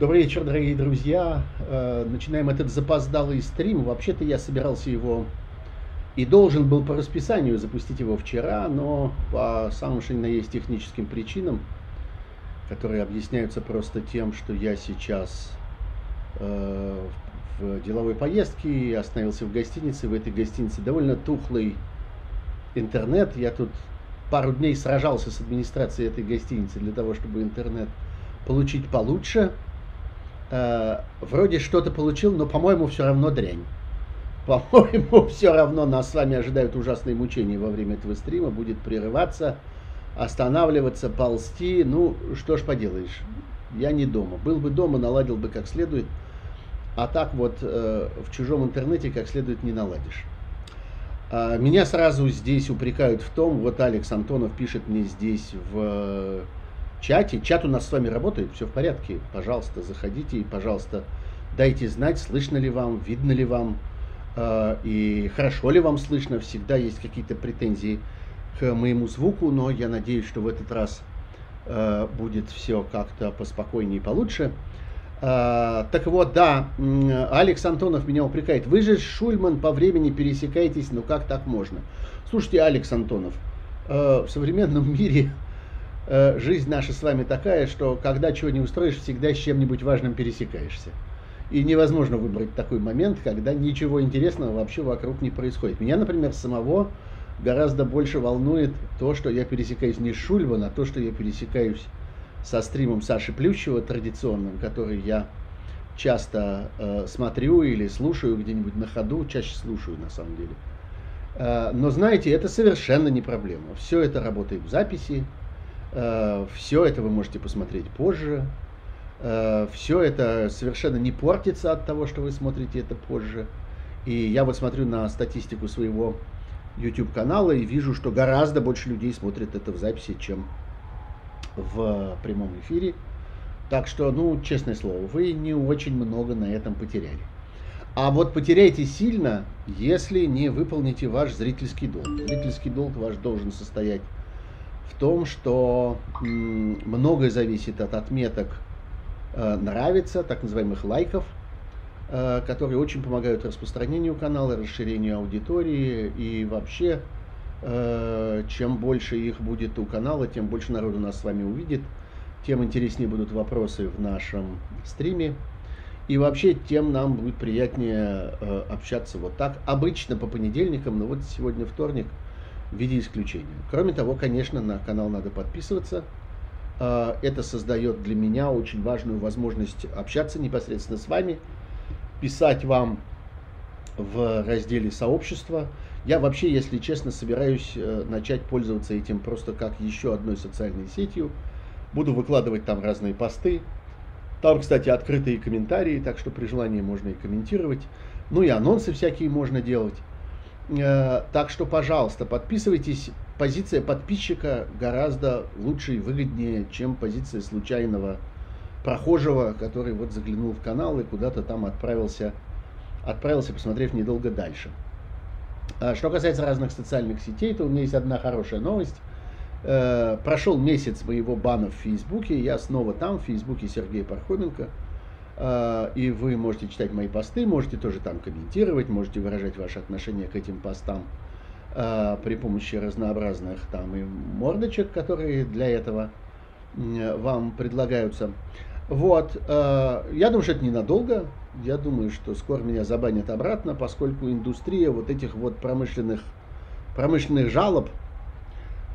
Добрый вечер, дорогие друзья. Э, начинаем этот запоздалый стрим. Вообще-то я собирался его и должен был по расписанию запустить его вчера, но по самым что есть техническим причинам, которые объясняются просто тем, что я сейчас э, в деловой поездке, остановился в гостинице. В этой гостинице довольно тухлый интернет. Я тут пару дней сражался с администрацией этой гостиницы для того, чтобы интернет получить получше – э, вроде что-то получил, но, по-моему, все равно дрянь. По-моему, все равно нас с вами ожидают ужасные мучения во время этого стрима. Будет прерываться, останавливаться, ползти. Ну, что ж поделаешь. Я не дома. Был бы дома, наладил бы как следует. А так вот э, в чужом интернете как следует не наладишь. А, меня сразу здесь упрекают в том, вот Алекс Антонов пишет мне здесь в чате. Чат у нас с вами работает, все в порядке. Пожалуйста, заходите и, пожалуйста, дайте знать, слышно ли вам, видно ли вам э, и хорошо ли вам слышно. Всегда есть какие-то претензии к моему звуку, но я надеюсь, что в этот раз э, будет все как-то поспокойнее и получше. Uh, так вот, да, Алекс Антонов меня упрекает. Вы же Шульман по времени пересекаетесь, ну как так можно? Слушайте, Алекс Антонов, uh, в современном мире Э, жизнь наша с вами такая, что когда чего не устроишь, всегда с чем-нибудь важным пересекаешься. И невозможно выбрать такой момент, когда ничего интересного вообще вокруг не происходит. Меня, например, самого гораздо больше волнует то, что я пересекаюсь не с Шульван, а то, что я пересекаюсь со стримом Саши Плющева традиционным, который я часто э, смотрю или слушаю где-нибудь на ходу, чаще слушаю на самом деле. Э, но знаете, это совершенно не проблема. Все это работает в записи, Все это вы можете посмотреть позже. Э, Все это совершенно не портится от того, что вы смотрите это позже. И я вот смотрю на статистику своего YouTube канала и вижу, что гораздо больше людей смотрят это в записи, чем в прямом эфире. Так что, ну, честное слово, вы не очень много на этом потеряли. А вот потеряете сильно, если не выполните ваш зрительский долг. Зрительский долг ваш должен состоять в том, что многое зависит от отметок э, нравится, так называемых лайков, э, которые очень помогают распространению канала, расширению аудитории и вообще, э, чем больше их будет у канала, тем больше народу нас с вами увидит, тем интереснее будут вопросы в нашем стриме. И вообще, тем нам будет приятнее общаться вот так. Обычно по понедельникам, но вот сегодня вторник – в виде исключения. Кроме того, конечно, на канал надо подписываться. А, это создает для меня очень важную возможность общаться непосредственно с вами, писать вам в разделе сообщества. Я вообще, если честно, собираюсь э, начать пользоваться этим просто как еще одной социальной сетью. Буду выкладывать там разные посты. Там, кстати, открытые комментарии, так что при желании можно и комментировать. Ну и анонсы всякие можно делать. Э, так что, пожалуйста, подписывайтесь. Позиция подписчика гораздо лучше и выгоднее, чем позиция случайного прохожего, который вот заглянул в канал и куда-то там отправился, отправился, посмотрев недолго дальше. А что касается разных социальных сетей, то у меня есть одна хорошая новость. Э, прошел месяц моего бана в Фейсбуке, я снова там, в Фейсбуке Сергей Пархоменко. А, и вы можете читать мои посты, можете тоже там комментировать, можете выражать ваше отношение к этим постам а, при помощи разнообразных там и мордочек, которые для этого вам предлагаются. Вот, а, я думаю, что это ненадолго. Я думаю, что скоро меня забанят обратно, поскольку индустрия вот этих вот промышленных, промышленных жалоб,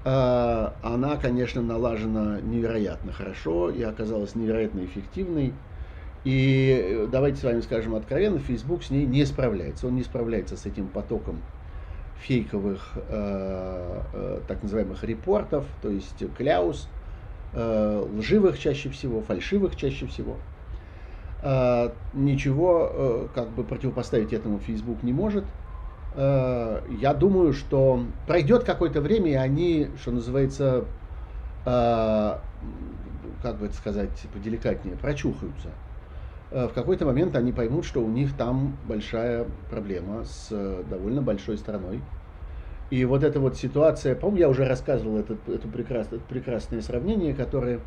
она, конечно, налажена невероятно хорошо и оказалась невероятно эффективной. И э, давайте с вами скажем откровенно, Facebook с ней не справляется. Он не справляется с этим потоком фейковых, э, э, так называемых репортов, то есть кляус, э, лживых чаще всего, фальшивых чаще всего. Э, ничего э, как бы противопоставить этому Facebook не может. Э, я думаю, что пройдет какое-то время, и они, что называется, э, как бы это сказать поделикатнее, прочухаются. Э, в какой-то момент они поймут, что у них там большая проблема с э, довольно большой страной. И вот эта вот ситуация, по-моему, я уже рассказывал это, это, прекрасное, это прекрасное сравнение, которое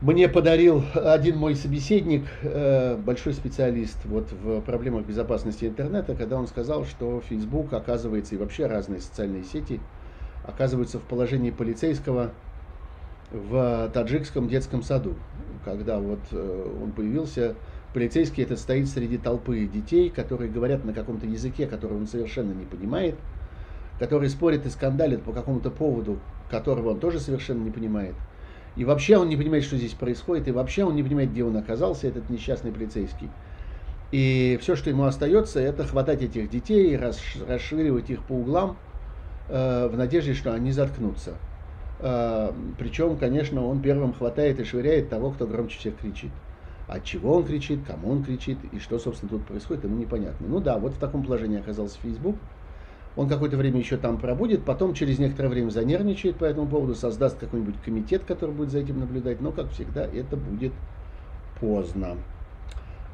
мне подарил один мой собеседник, э, большой специалист вот в проблемах безопасности интернета, когда он сказал, что Facebook оказывается и вообще разные социальные сети оказываются в положении полицейского в таджикском детском саду. Когда вот э, он появился, полицейский этот стоит среди толпы детей, которые говорят на каком-то языке, который он совершенно не понимает, которые спорят и скандалят по какому-то поводу, которого он тоже совершенно не понимает. И вообще он не понимает, что здесь происходит, и вообще он не понимает, где он оказался, этот несчастный полицейский. И все, что ему остается, это хватать этих детей, расширивать их по углам, э, в надежде, что они заткнутся. Э, причем, конечно, он первым хватает и швыряет того, кто громче всех кричит. От чего он кричит, кому он кричит и что, собственно, тут происходит, ему непонятно. Ну да, вот в таком положении оказался Facebook. Он какое-то время еще там пробудет, потом через некоторое время занервничает по этому поводу, создаст какой-нибудь комитет, который будет за этим наблюдать, но, как всегда, это будет поздно.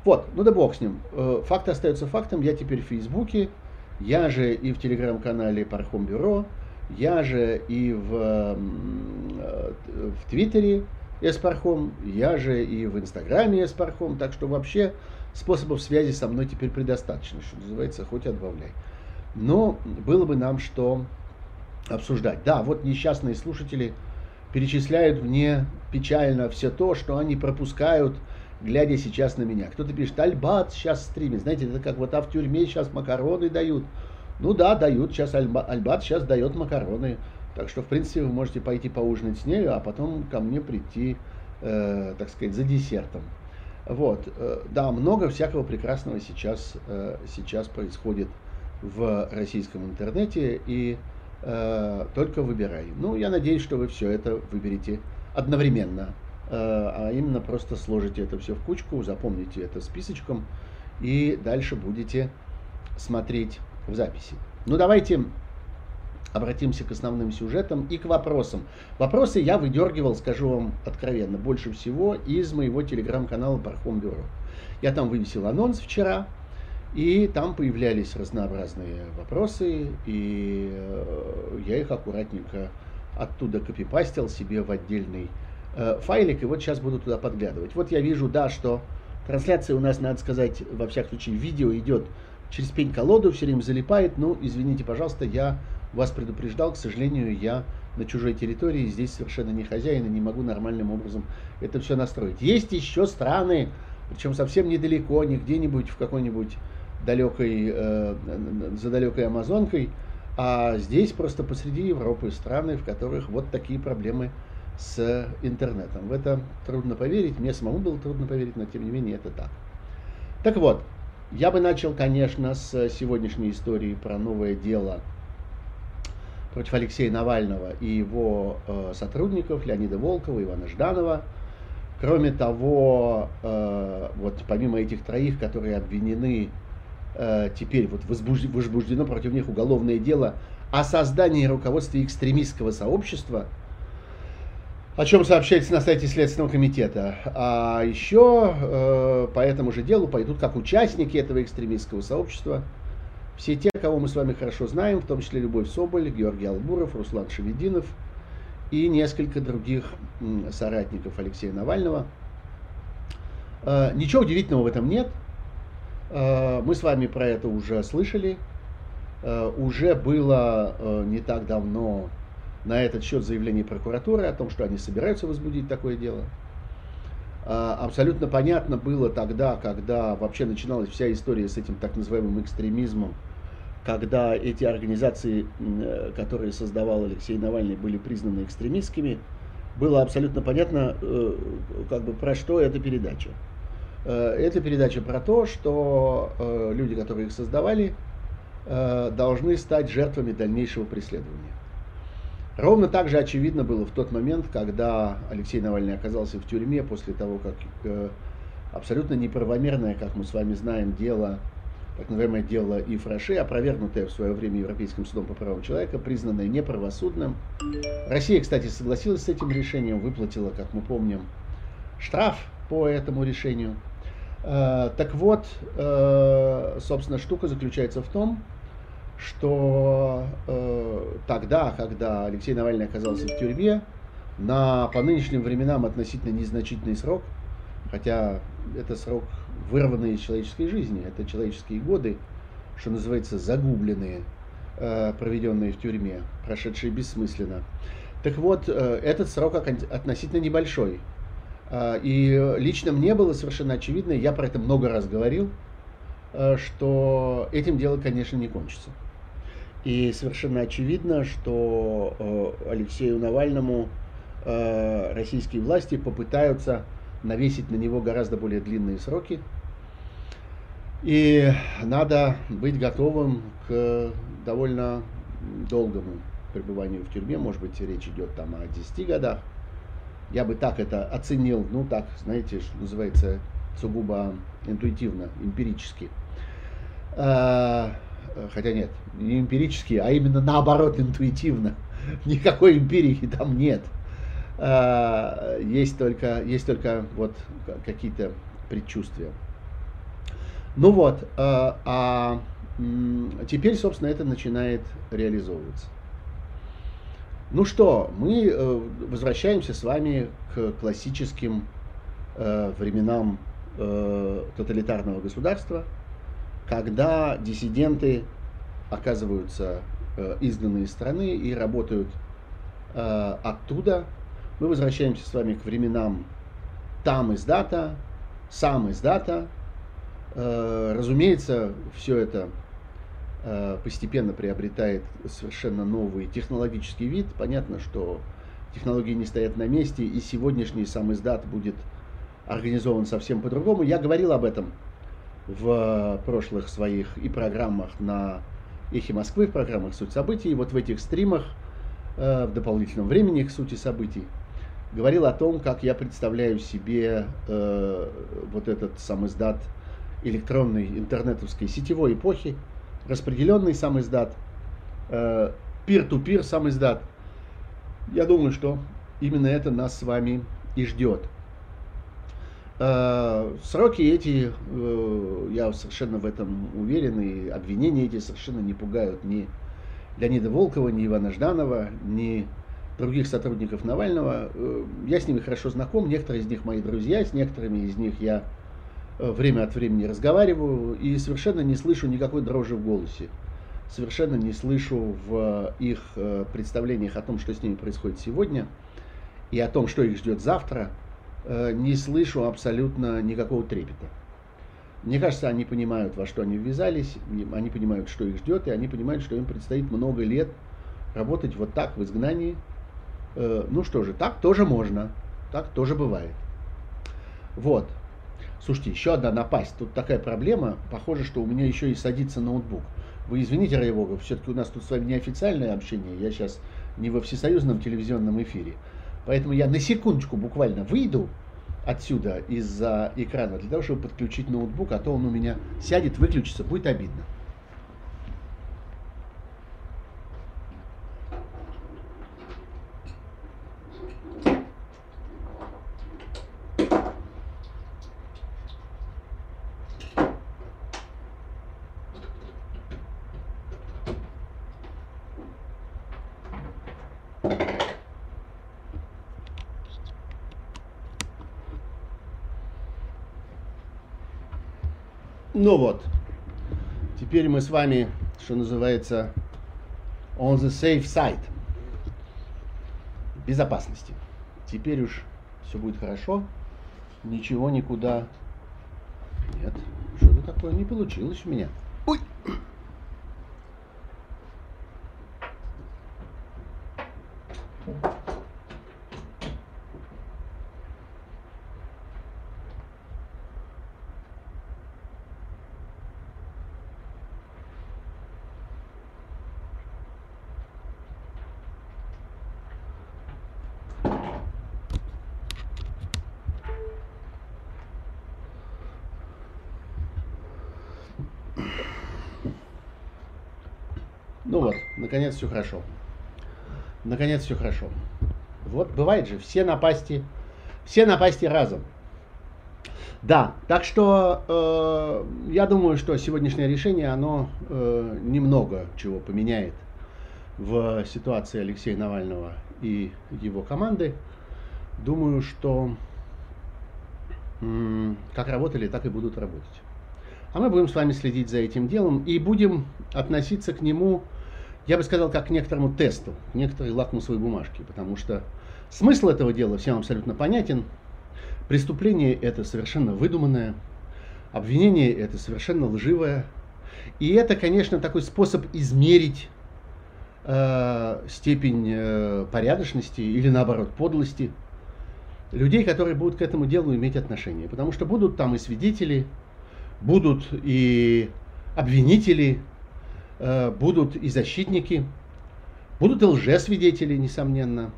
Вот, ну да бог с ним. Э, факт остается фактом, я теперь в Фейсбуке, я же и в телеграм-канале Пархом Бюро, я же и в, э, в Твиттере Эспархом, я же и в Инстаграме Эспархом, так что вообще способов связи со мной теперь предостаточно, что называется, хоть отбавляй. Но было бы нам что обсуждать. Да, вот несчастные слушатели перечисляют мне печально все то, что они пропускают, глядя сейчас на меня. Кто-то пишет, Альбат сейчас стримит. Знаете, это как вот а в тюрьме сейчас макароны дают. Ну да, дают, сейчас Альба, Альбат сейчас дает макароны. Так что, в принципе, вы можете пойти поужинать с нею, а потом ко мне прийти, э, так сказать, за десертом. Вот, э, да, много всякого прекрасного сейчас, э, сейчас происходит в российском интернете, и э, только выбирай. Ну, я надеюсь, что вы все это выберете одновременно, э, а именно просто сложите это все в кучку, запомните это списочком, и дальше будете смотреть в записи. Ну, давайте обратимся к основным сюжетам и к вопросам. Вопросы я выдергивал, скажу вам откровенно, больше всего из моего телеграм-канала Пархом Бюро. Я там вывесил анонс вчера, и там появлялись разнообразные вопросы, и э, я их аккуратненько оттуда копипастил себе в отдельный э, файлик, и вот сейчас буду туда подглядывать. Вот я вижу, да, что трансляция у нас, надо сказать, во всяком случае, видео идет через пень-колоду, все время залипает. Ну, извините, пожалуйста, я вас предупреждал, к сожалению, я на чужой территории, здесь совершенно не хозяин и не могу нормальным образом это все настроить. Есть еще страны, причем совсем недалеко, не где-нибудь в какой-нибудь далекой, э, за далекой Амазонкой, а здесь просто посреди Европы страны, в которых вот такие проблемы с интернетом. В это трудно поверить, мне самому было трудно поверить, но тем не менее это так. Так вот, я бы начал, конечно, с сегодняшней истории про новое дело против Алексея Навального и его э, сотрудников Леонида Волкова, Ивана Жданова. Кроме того, э, вот помимо этих троих, которые обвинены Э, теперь вот возбуждено против них уголовное дело о создании и руководстве экстремистского сообщества, о чем сообщается на сайте Следственного комитета. А еще э, по этому же делу пойдут как участники этого экстремистского сообщества все те, кого мы с вами хорошо знаем, в том числе Любовь Соболь, Георгий Албуров, Руслан Шевединов и несколько других соратников Алексея Навального. Э, ничего удивительного в этом нет. Э, мы с вами про это уже слышали. Э, уже было э, не так давно на этот счет заявление прокуратуры о том, что они собираются возбудить такое дело. Абсолютно понятно было тогда, когда вообще начиналась вся история с этим так называемым экстремизмом, когда эти организации, которые создавал Алексей Навальный, были признаны экстремистскими, было абсолютно понятно, как бы про что эта передача. Э, это передача про то, что э, люди, которые их создавали, э, должны стать жертвами дальнейшего преследования. Ровно так же очевидно было в тот момент, когда Алексей Навальный оказался в тюрьме после того, как абсолютно неправомерное, как мы с вами знаем, дело, так называемое дело Ифраши, опровергнутое в свое время Европейским судом по правам человека, признанное неправосудным. Россия, кстати, согласилась с этим решением, выплатила, как мы помним, штраф по этому решению – Э, так вот, э, собственно, штука заключается в том, что э, тогда, когда Алексей Навальный оказался в тюрьме, на по нынешним временам относительно незначительный срок, хотя это срок вырванный из человеческой жизни, это человеческие годы, что называется, загубленные, э, проведенные в тюрьме, прошедшие бессмысленно. Так вот, э, этот срок относительно небольшой. Э, и лично мне было совершенно очевидно, я про это много раз говорил, что этим дело, конечно, не кончится. И совершенно очевидно, что Алексею Навальному российские власти попытаются навесить на него гораздо более длинные сроки, и надо быть готовым к довольно долгому пребыванию в тюрьме. Может быть, речь идет там о 10 годах. Я бы так это оценил, ну так, знаете, что называется, сугубо интуитивно, эмпирически. А, хотя нет, не эмпирически, а именно наоборот интуитивно. Никакой эмпирики там нет. А, есть только, есть только вот какие-то предчувствия. Ну вот, а, а теперь, собственно, это начинает реализовываться. Ну что, мы э, возвращаемся с вами к классическим э, временам э, тоталитарного государства, когда диссиденты оказываются изгнаны из страны и работают оттуда. Мы возвращаемся с вами к временам там издата, сам издата, Э, разумеется, все это э, постепенно приобретает совершенно новый технологический вид. Понятно, что технологии не стоят на месте, и сегодняшний сам издат будет организован совсем по-другому. Я говорил об этом в прошлых своих и программах на Эхе Москвы, в программах «Суть событий», и вот в этих стримах э, в дополнительном времени к сути событий говорил о том, как я представляю себе вот этот сам издат электронной интернетовской сетевой эпохи, распределенный сам издат, э, peer-to-peer сам издат. Я думаю, что именно это нас с вами и ждет. Э, сроки эти, э, я совершенно в этом уверен, и обвинения эти совершенно не пугают ни Леонида Волкова, ни Ивана Жданова, ни других сотрудников Навального. Я с ними хорошо знаком, некоторые из них мои друзья, с некоторыми из них я Э, время от времени разговариваю и совершенно не слышу никакой дрожи в голосе. Совершенно не слышу в их э, представлениях о том, что с ними происходит сегодня и о том, что их ждет завтра, э, не слышу абсолютно никакого трепета. Мне кажется, они понимают, во что они ввязались, они понимают, что их ждет, и они понимают, что им предстоит много лет работать вот так в изгнании. Ну что же, так тоже можно, так тоже бывает. Вот. Слушайте, еще одна напасть. Тут такая проблема. Похоже, что у меня еще и садится ноутбук. Вы извините, ради бога, все-таки у нас тут с вами неофициальное общение. Я сейчас не во всесоюзном телевизионном эфире. Поэтому я на секундочку буквально выйду отсюда из-за экрана для того, чтобы подключить ноутбук, а то он у меня сядет, выключится, будет обидно. Ну вот, теперь мы с вами, что называется, on the safe side. Безопасности. Теперь уж все будет хорошо, ничего никуда... Нет, что-то такое не получилось у меня. Ой! Ну вот, наконец все хорошо. Наконец все хорошо. Вот бывает же, все напасти, все напасти разом. Да, так что э, я думаю, что сегодняшнее решение, оно э, немного чего поменяет в ситуации Алексея Навального и его команды. Думаю, что как работали, так и будут работать. А мы будем с вами следить за этим делом и будем относиться к нему, я бы сказал, как к некоторому тесту, к некоторой лакмусовой бумажке, потому что смысл этого дела всем абсолютно понятен. Преступление это совершенно выдуманное, обвинение это совершенно лживое. И это, конечно, такой способ измерить э, степень э, порядочности или наоборот подлости людей, которые будут к этому делу иметь отношение. Потому что будут там и свидетели, будут и обвинители, будут и защитники, будут и лжесвидетели, несомненно,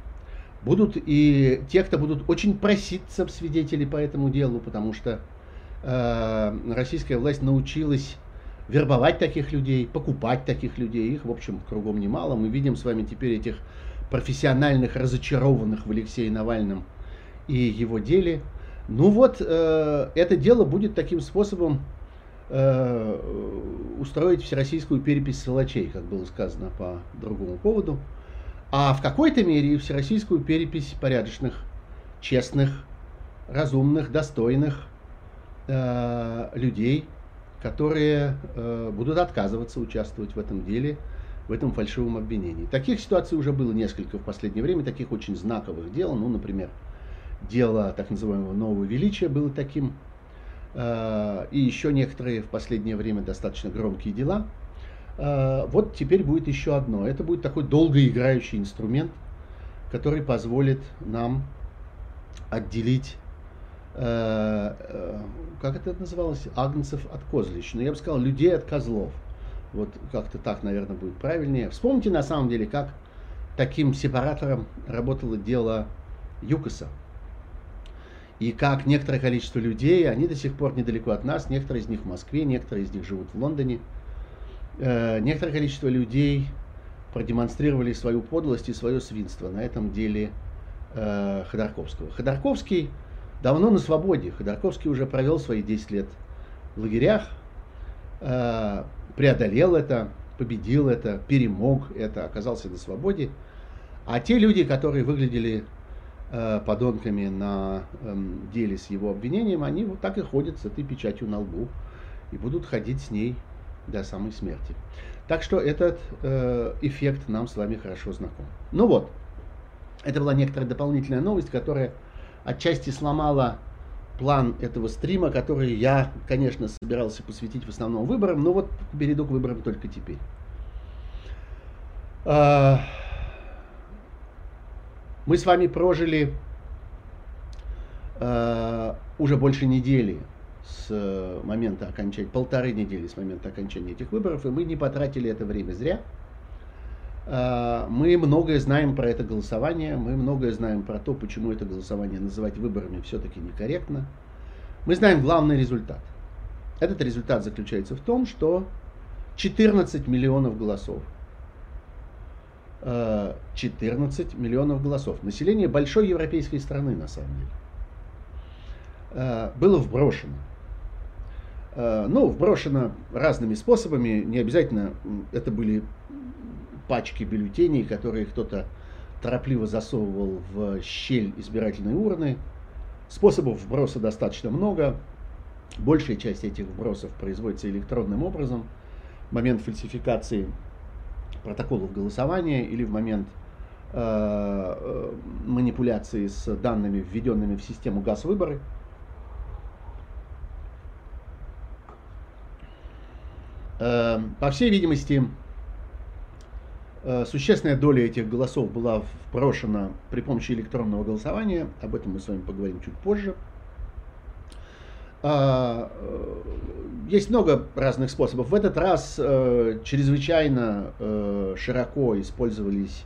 будут и те, кто будут очень проситься в свидетели по этому делу, потому что э, российская власть научилась вербовать таких людей, покупать таких людей. Их, в общем, кругом немало. Мы видим с вами теперь этих профессиональных, разочарованных в Алексее Навальном и его деле. Ну вот, э, это дело будет таким способом э, устроить всероссийскую перепись силачей, как было сказано по другому поводу. А в какой-то мере и всероссийскую перепись порядочных, честных, разумных, достойных э, людей, которые э, будут отказываться участвовать в этом деле, в этом фальшивом обвинении. Таких ситуаций уже было несколько в последнее время, таких очень знаковых дел. Ну, например, дело так называемого нового величия было таким. Э, и еще некоторые в последнее время достаточно громкие дела. Э, вот теперь будет еще одно. Это будет такой долгоиграющий инструмент, который позволит нам отделить э, как это называлось, агнцев от козлищ. Но я бы сказал, людей от козлов. Вот как-то так, наверное, будет правильнее. Вспомните на самом деле, как таким сепаратором работало дело Юкоса. И как некоторое количество людей, они до сих пор недалеко от нас, некоторые из них в Москве, некоторые из них живут в Лондоне. Э, некоторое количество людей продемонстрировали свою подлость и свое свинство на этом деле э, Ходорковского. Ходорковский давно на свободе. Ходорковский уже провел свои 10 лет в лагерях, э, преодолел это, победил это, перемог это, оказался на свободе. А те люди, которые выглядели подонками на э, деле с его обвинением, они вот так и ходят с этой печатью на лбу и будут ходить с ней до самой смерти. Так что этот э, эффект нам с вами хорошо знаком. Ну вот, это была некоторая дополнительная новость, которая отчасти сломала план этого стрима, который я, конечно, собирался посвятить в основном выборам, но вот перейду к выборам только теперь. Мы с вами прожили а, уже больше недели с момента окончания, полторы недели с момента окончания этих выборов, и мы не потратили это время зря. А, мы многое знаем про это голосование, мы многое знаем про то, почему это голосование называть выборами все-таки некорректно. Мы знаем главный результат. Этот результат заключается в том, что 14 миллионов голосов. 14 а, миллионов голосов. Население большой европейской страны, на самом деле, а, было вброшено. Ну, вброшено разными способами. Не обязательно это были пачки бюллетеней, которые кто-то торопливо засовывал в щель избирательной урны. Способов вброса достаточно много. Большая часть этих вбросов производится электронным образом. Момент фальсификации протоколов голосования или в момент э, э манипуляции с данными, введенными в систему газ-выборы. Э, по всей видимости, существенная доля этих голосов была вброшена при помощи электронного голосования. Об этом мы с вами поговорим чуть позже. А, э, есть много разных способов. В этот раз э, чрезвычайно широко использовались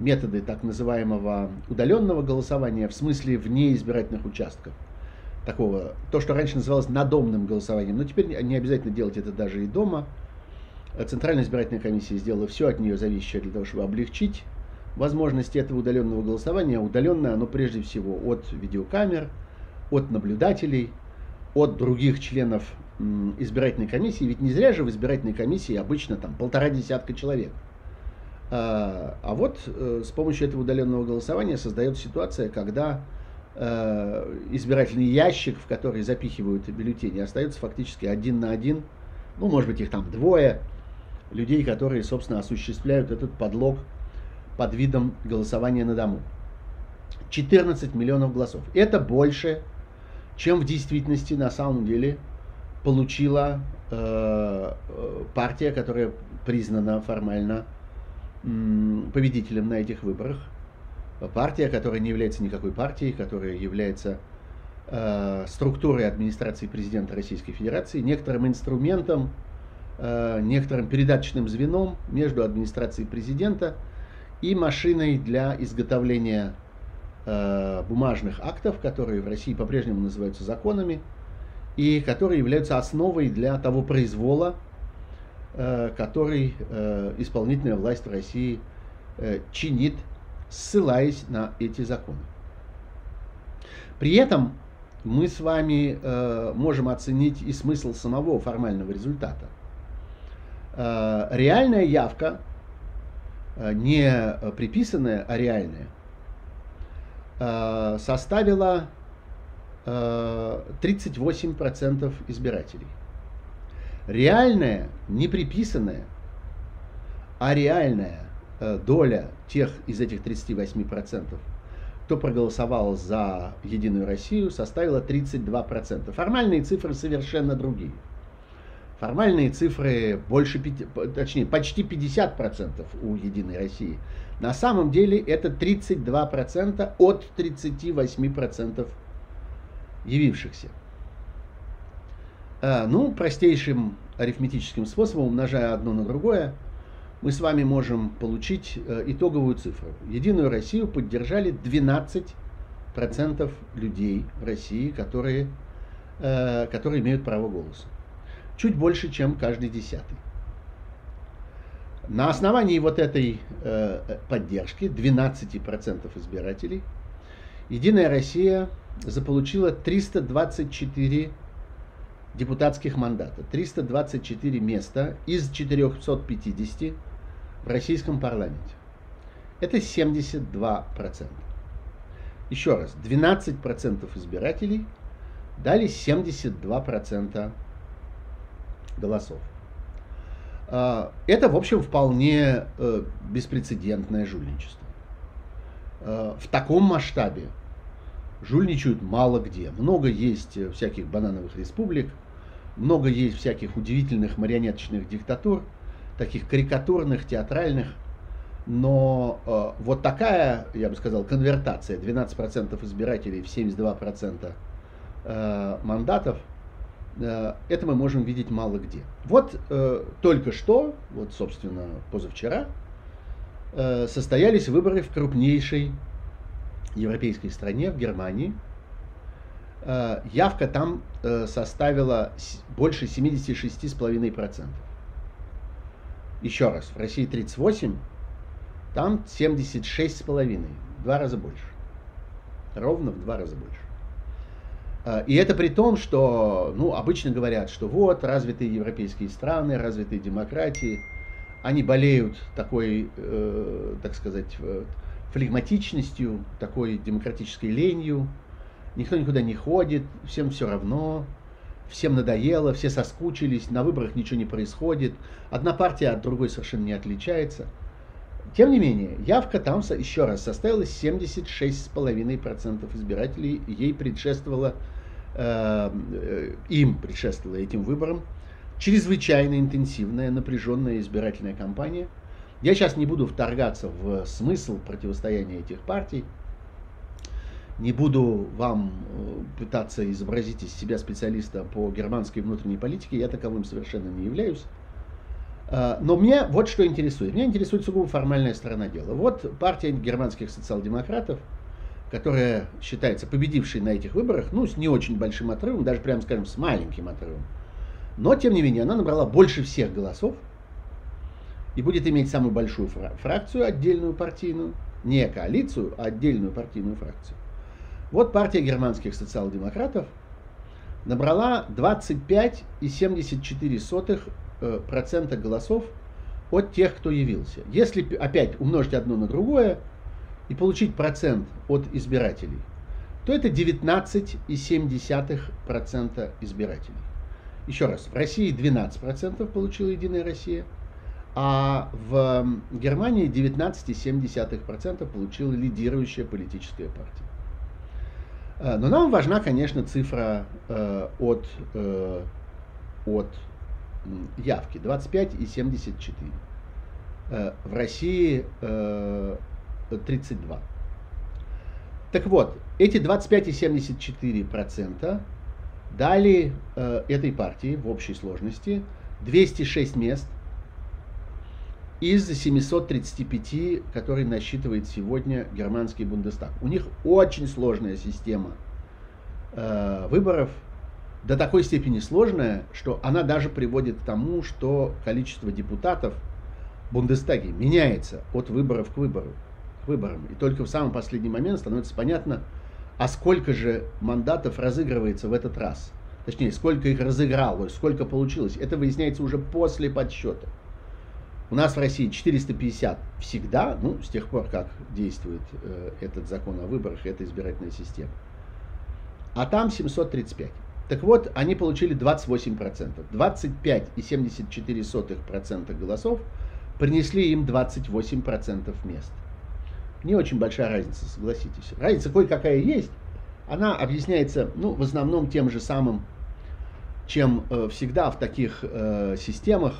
методы так называемого удаленного голосования, в смысле вне избирательных участков. Такого, то, что раньше называлось надомным голосованием. Но теперь не обязательно делать это даже и дома. Центральная избирательная комиссия сделала все от нее зависящее для того, чтобы облегчить возможности этого удаленного голосования. Удаленное оно прежде всего от видеокамер, от наблюдателей, от других членов избирательной комиссии. Ведь не зря же в избирательной комиссии обычно там полтора десятка человек. А, а вот с помощью этого удаленного голосования создается ситуация, когда избирательный ящик, в который запихивают бюллетени, остается фактически один на один, ну, может быть, их там двое, людей, которые, собственно, осуществляют этот подлог под видом голосования на дому. 14 миллионов голосов. Это больше, чем в действительности на самом деле получила э, партия, которая признана формально э, победителем на этих выборах. Партия, которая не является никакой партией, которая является э, структурой администрации президента Российской Федерации, некоторым инструментом, э, некоторым передаточным звеном между администрацией президента и машиной для изготовления э, бумажных актов, которые в России по-прежнему называются законами, и которые являются основой для того произвола, э, который э, исполнительная власть в России чинит, ссылаясь на эти законы. При этом мы с вами можем оценить и смысл самого формального результата. Реальная явка не приписанная, а реальная, составила 38% э, избирателей. Реальная, не приписанная, а реальная доля тех из этих 38%, кто проголосовал за Единую Россию, составила 32%. Формальные цифры совершенно другие. Формальные цифры больше, точнее, почти 50% у Единой России. На самом деле это 32% от 38% явившихся. А, ну, простейшим арифметическим способом, умножая одно на другое, мы с вами можем получить э, итоговую цифру. Единую Россию поддержали 12% людей России, которые, э, которые имеют право голоса чуть больше, чем каждый десятый. На основании вот этой э, поддержки 12% избирателей Единая Россия заполучила 324 депутатских мандата, 324 места из 450 в российском парламенте. Это 72%. Еще раз, 12% избирателей дали 72% голосов. А, это, в общем, вполне э, беспрецедентное жульничество. А, в таком масштабе жульничают мало где. Много есть всяких банановых республик, много есть всяких удивительных марионеточных диктатур, таких карикатурных, театральных. Но э, вот такая, я бы сказал, конвертация, 12% избирателей в 72% э, мандатов – Э, это мы можем видеть мало где. Вот э, только что, вот собственно позавчера, э, состоялись выборы в крупнейшей европейской стране, в Германии. Э, явка там э, составила больше 76,5%. Еще раз, в России 38, там 76,5, в два раза больше. Ровно в два раза больше. А, и это при том, что, ну, обычно говорят, что вот, развитые европейские страны, развитые демократии, они болеют такой, э, так сказать, флегматичностью, такой демократической ленью. Никто никуда не ходит, всем все равно, всем надоело, все соскучились, на выборах ничего не происходит, одна партия от другой совершенно не отличается. Тем не менее, явка там, еще раз, составила 76,5% избирателей, ей предшествовало э, им предшествовала этим выборам чрезвычайно интенсивная, напряженная избирательная кампания. Я сейчас не буду вторгаться в смысл противостояния этих партий, не буду вам э, пытаться изобразить из себя специалиста по германской внутренней политике, я таковым совершенно не являюсь. Э, но меня вот что интересует. Меня интересует сугубо формальная сторона дела. Вот партия германских социал-демократов – которая считается победившей на этих выборах, ну, с не очень большим отрывом, даже, прямо скажем, с маленьким отрывом. Но, тем не менее, она набрала больше всех голосов и будет иметь самую большую фракцию, отдельную партийную, не коалицию, а отдельную партийную фракцию. Вот партия германских социал-демократов набрала 25,74% э, голосов от тех, кто явился. Если опять умножить одно на другое и получить процент от избирателей, то это 19,7% избирателей. Еще раз, в России 12% получила Единая Россия, а в Германии 19,7% получила лидирующая политическая партия. Э, но нам важна, конечно, цифра э, от, э, от явки 25 и 74. Э, в России 32. Так вот, эти 25 и 74 процента дали э, этой партии в общей сложности 206 мест из 735, которые насчитывает сегодня германский Бундестаг. У них очень сложная система э, выборов, до такой степени сложная, что она даже приводит к тому, что количество депутатов в Бундестаге меняется от выборов к выбору, выборам. И только в самый последний момент становится понятно, а сколько же мандатов разыгрывается в этот раз. Точнее, сколько их разыгралось, сколько получилось. Это выясняется уже после подсчета. У нас в России 450 всегда, ну, с тех пор, как действует э, этот закон о выборах, эта избирательная система. А там 735. Так вот, они получили 28%. 25,74% голосов принесли им 28% мест. Не очень большая разница, согласитесь. Разница кое-какая есть. Она объясняется, ну, в основном тем же самым, чем э, всегда в таких э, системах,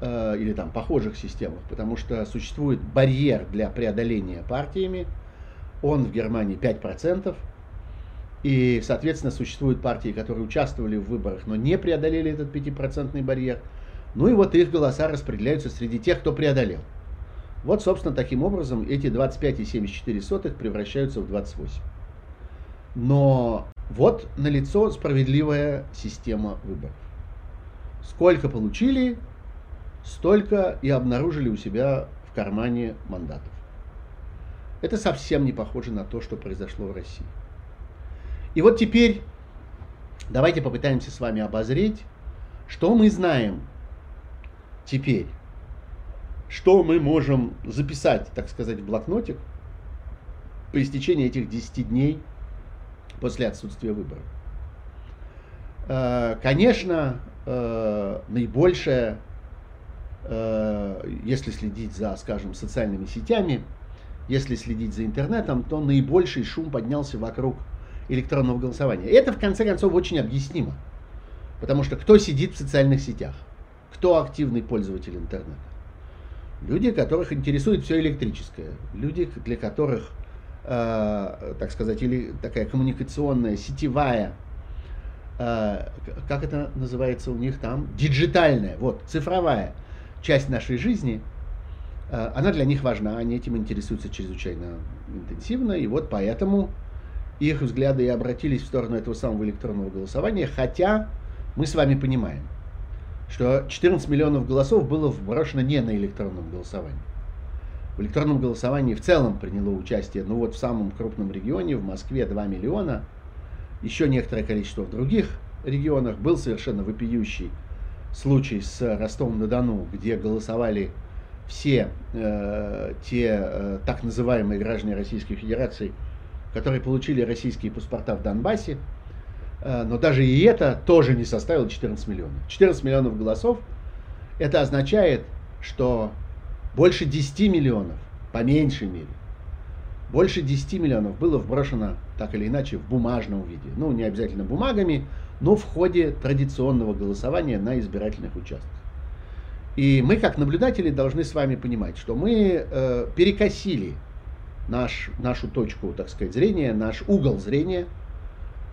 Э, или там похожих системах, потому что существует барьер для преодоления партиями, он в Германии 5%, и, соответственно, существуют партии, которые участвовали в выборах, но не преодолели этот 5% барьер. Ну и вот их голоса распределяются среди тех, кто преодолел. Вот, собственно, таким образом эти 25,74 превращаются в 28. Но вот налицо справедливая система выборов. Сколько получили, столько и обнаружили у себя в кармане мандатов. Это совсем не похоже на то, что произошло в России. И вот теперь давайте попытаемся с вами обозреть, что мы знаем теперь, что мы можем записать, так сказать, в блокнотик по истечении этих 10 дней после отсутствия выборов. Э, конечно, э, наибольшая Э, если следить за, скажем, социальными сетями, если следить за интернетом, то наибольший шум поднялся вокруг электронного голосования. Это, в конце концов, очень объяснимо. Потому что кто сидит в социальных сетях? Кто активный пользователь интернета? Люди, которых интересует все электрическое. Люди, для которых, э, так сказать, или такая коммуникационная, сетевая, э, как это называется у них там, диджитальная, вот, цифровая часть нашей жизни, э, она для них важна, они этим интересуются чрезвычайно интенсивно, и вот поэтому их взгляды и обратились в сторону этого самого электронного голосования, хотя мы с вами понимаем, что 14 миллионов голосов было вброшено не на электронном голосовании. В электронном голосовании в целом приняло участие, ну вот в самом крупном регионе, в Москве 2 миллиона, еще некоторое количество в других регионах, был совершенно вопиющий случай с Ростовом-на-Дону, где голосовали все э, те э, так называемые граждане Российской Федерации, которые получили российские паспорта в Донбассе, но даже и это тоже не составило 14 миллионов. 14 миллионов голосов, это означает, что больше 10 миллионов, по меньшей мере, больше 10 миллионов было вброшено так или иначе в бумажном виде. Ну, не обязательно бумагами, но в ходе традиционного голосования на избирательных участках. И мы, как наблюдатели, должны с вами понимать, что мы э, перекосили наш, нашу точку, так сказать, зрения, наш угол зрения,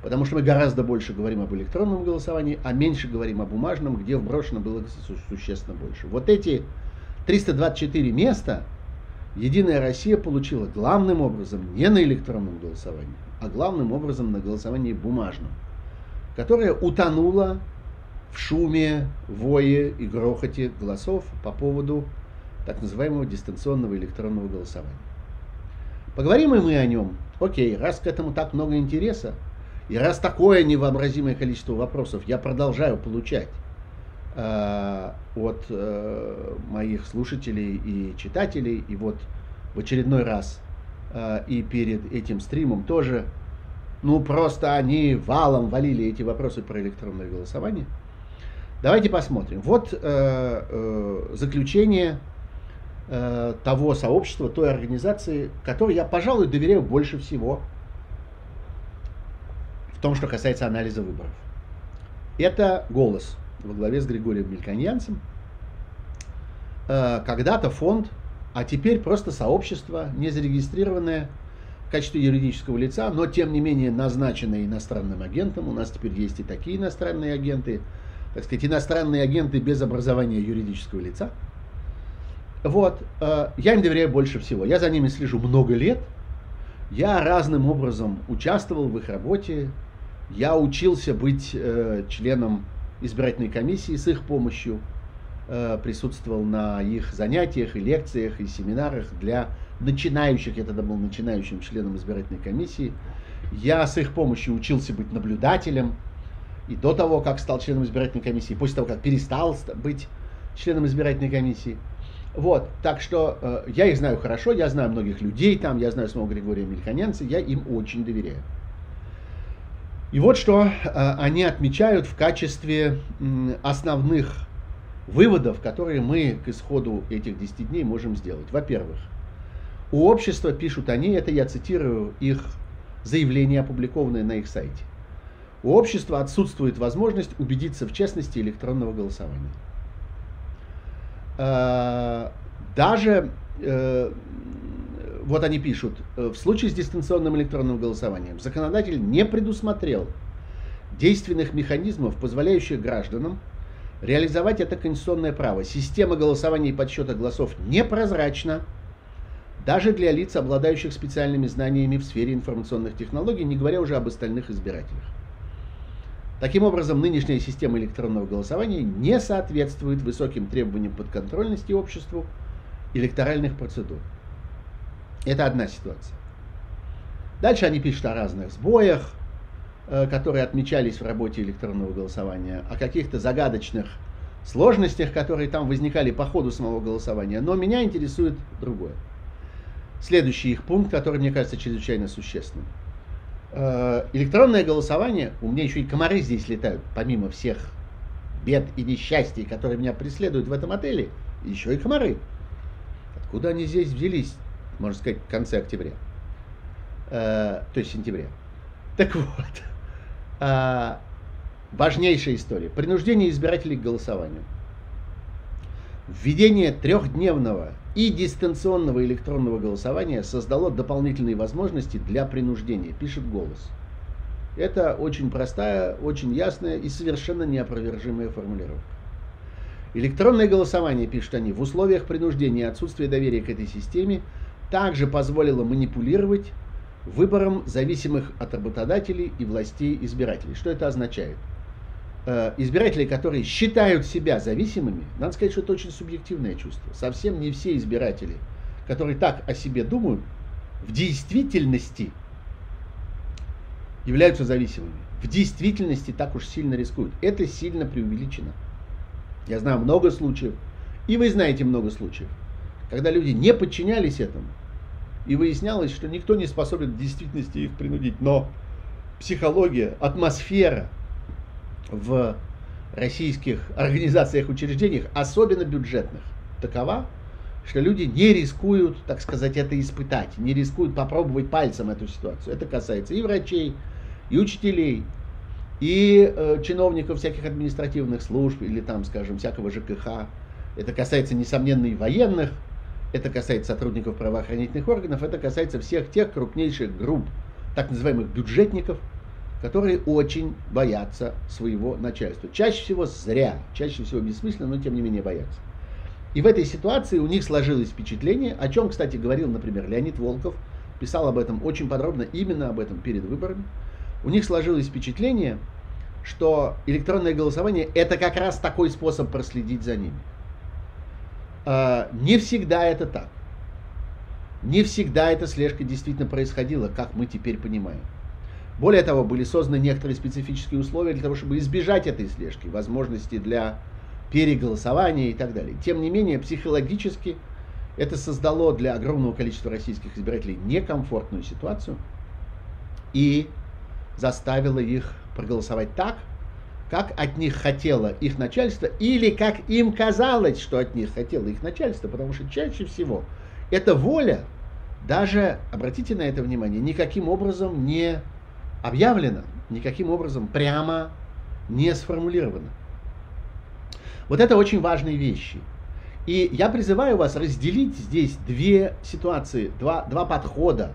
потому что мы гораздо больше говорим об электронном голосовании, а меньше говорим о бумажном, где вброшено было существенно больше. Вот эти 324 места Единая Россия получила главным образом не на электронном голосовании, а главным образом на голосовании бумажном которая утонула в шуме, вое и грохоте голосов по поводу так называемого дистанционного электронного голосования. Поговорим и мы о нем. Окей, раз к этому так много интереса, и раз такое невообразимое количество вопросов я продолжаю получать э, от э, моих слушателей и читателей. И вот в очередной раз э, и перед этим стримом тоже, ну просто они валом валили эти вопросы про электронное голосование. Давайте посмотрим. Вот э, э, заключение э, того сообщества, той организации, которой я, пожалуй, доверяю больше всего в том, что касается анализа выборов. Это «Голос» во главе с Григорием Мельканьянцем. Э, когда-то фонд, а теперь просто сообщество, не зарегистрированное в качестве юридического лица, но тем не менее назначенное иностранным агентом. У нас теперь есть и такие иностранные агенты – так сказать, иностранные агенты без образования юридического лица. Вот, э, я им доверяю больше всего. Я за ними слежу много лет. Я разным образом участвовал в их работе. Я учился быть э, членом избирательной комиссии с их помощью. Э, присутствовал на их занятиях и лекциях и семинарах для начинающих. Я тогда был начинающим членом избирательной комиссии. Я с их помощью учился быть наблюдателем и до того, как стал членом избирательной комиссии, после того, как перестал быть членом избирательной комиссии. Вот, так что э, я их знаю хорошо, я знаю многих людей там, я знаю самого Григория Мельконянца, я им очень доверяю. И вот что э, они отмечают в качестве э, основных выводов, которые мы к исходу этих 10 дней можем сделать. Во-первых, у общества, пишут они, это я цитирую их заявление, опубликованное на их сайте. У общества отсутствует возможность убедиться в честности электронного голосования. А, даже, э, вот они пишут, э, в случае с дистанционным электронным голосованием законодатель не предусмотрел действенных механизмов, позволяющих гражданам реализовать это конституционное право. Система голосования и подсчета голосов непрозрачна, даже для лиц, обладающих специальными знаниями в сфере информационных технологий, не говоря уже об остальных избирателях. Таким образом, нынешняя система электронного голосования не соответствует высоким требованиям подконтрольности обществу электоральных процедур. Это одна ситуация. Дальше они пишут о разных сбоях, э, которые отмечались в работе электронного голосования, о каких-то загадочных сложностях, которые там возникали по ходу самого голосования. Но меня интересует другое. Следующий их пункт, который мне кажется чрезвычайно существенным. Э, электронное голосование, у меня еще и комары здесь летают, помимо всех бед и несчастий, которые меня преследуют в этом отеле, еще и комары. Откуда они здесь взялись, можно сказать, в конце октября, э, то есть сентября. Так вот, э, важнейшая история. Принуждение избирателей к голосованию. Введение трехдневного и дистанционного электронного голосования создало дополнительные возможности для принуждения, пишет голос. Это очень простая, очень ясная и совершенно неопровержимая формулировка. Электронное голосование, пишут они, в условиях принуждения и отсутствия доверия к этой системе также позволило манипулировать выбором зависимых от работодателей и властей избирателей. Что это означает? Э, избирателей, которые считают себя зависимыми, надо сказать, что это очень субъективное чувство. Совсем не все избиратели, которые так о себе думают, в действительности являются зависимыми. В действительности так уж сильно рискуют. Это сильно преувеличено. Я знаю много случаев, и вы знаете много случаев, когда люди не подчинялись этому, и выяснялось, что никто не способен в действительности их принудить. Но психология, атмосфера, в российских организациях, учреждениях, особенно бюджетных, такова, что люди не рискуют, так сказать, это испытать, не рискуют попробовать пальцем эту ситуацию. Это касается и врачей, и учителей, и э, чиновников всяких административных служб, или там, скажем, всякого ЖКХ. Это касается, несомненно, и военных, это касается сотрудников правоохранительных органов, это касается всех тех крупнейших групп так называемых бюджетников – которые очень боятся своего начальства. Чаще всего зря, чаще всего бессмысленно, но тем не менее боятся. И в этой ситуации у них сложилось впечатление, о чем, кстати, говорил, например, Леонид Волков, писал об этом очень подробно, именно об этом перед выборами. У них сложилось впечатление, что электронное голосование это как раз такой способ проследить за ними. А, не всегда это так. Не всегда эта слежка действительно происходила, как мы теперь понимаем. Более того, были созданы некоторые специфические условия для того, чтобы избежать этой слежки, возможности для переголосования и так далее. Тем не менее, психологически это создало для огромного количества российских избирателей некомфортную ситуацию и заставило их проголосовать так, как от них хотело их начальство, или как им казалось, что от них хотело их начальство, потому что чаще всего эта воля, даже, обратите на это внимание, никаким образом не объявлена, никаким образом прямо не сформулирована. Вот это очень важные вещи. И я призываю вас разделить здесь две ситуации, два, два подхода.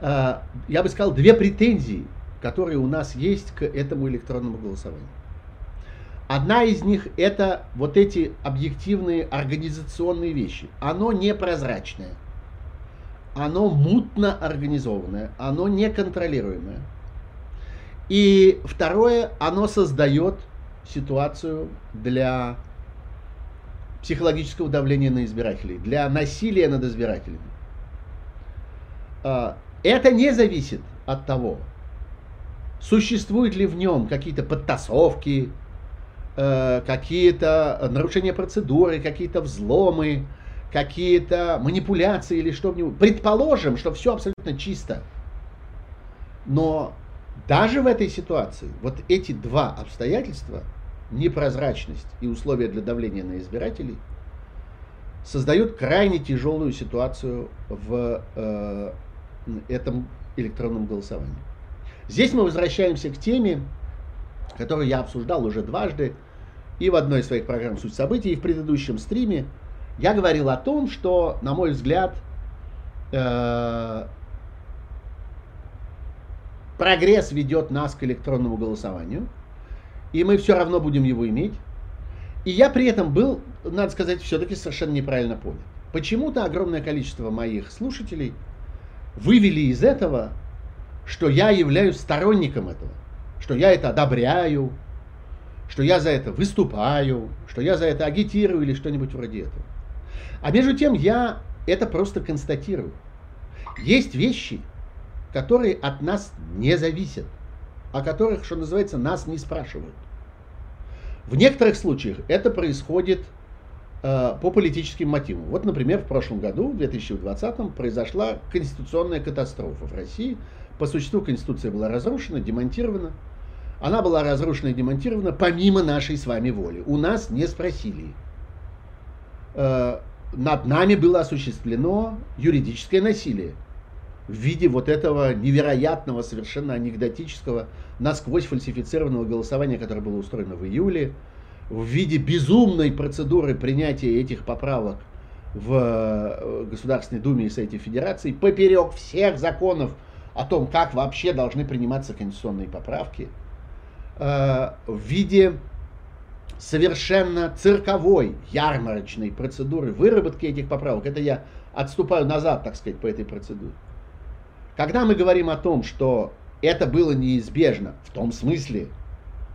Э, я бы сказал, две претензии которые у нас есть к этому электронному голосованию. Одна из них это вот эти объективные организационные вещи. Оно непрозрачное, оно мутно организованное, оно неконтролируемое. И второе, оно создает ситуацию для психологического давления на избирателей, для насилия над избирателями. А, это не зависит от того, Существуют ли в нем какие-то подтасовки, э, какие-то нарушения процедуры, какие-то взломы, какие-то манипуляции или что-нибудь. Предположим, что все абсолютно чисто. Но даже в этой ситуации вот эти два обстоятельства, непрозрачность и условия для давления на избирателей, создают крайне тяжелую ситуацию в э, этом электронном голосовании. Здесь мы возвращаемся к теме, которую я обсуждал уже дважды и в одной из своих программ «Суть событий», и в предыдущем стриме. Я говорил о том, что, на мой взгляд, э, прогресс ведет нас к электронному голосованию, и мы все равно будем его иметь. И я при этом был, надо сказать, все-таки совершенно неправильно понял. Почему-то огромное количество моих слушателей вывели из этого что я являюсь сторонником этого, что я это одобряю, что я за это выступаю, что я за это агитирую или что-нибудь вроде этого. А между тем я это просто констатирую. Есть вещи, которые от нас не зависят, о которых, что называется, нас не спрашивают. В некоторых случаях это происходит э, по политическим мотивам. Вот, например, в прошлом году, в 2020, произошла конституционная катастрофа в России – по существу Конституция была разрушена, демонтирована. Она была разрушена и демонтирована помимо нашей с вами воли. У нас не спросили. Э, над нами было осуществлено юридическое насилие в виде вот этого невероятного, совершенно анекдотического, насквозь фальсифицированного голосования, которое было устроено в июле, в виде безумной процедуры принятия этих поправок в э, Государственной Думе и Совете Федерации поперек всех законов, о том, как вообще должны приниматься конституционные поправки, э, в виде совершенно цирковой, ярмарочной процедуры выработки этих поправок. Это я отступаю назад, так сказать, по этой процедуре. Когда мы говорим о том, что это было неизбежно, в том смысле,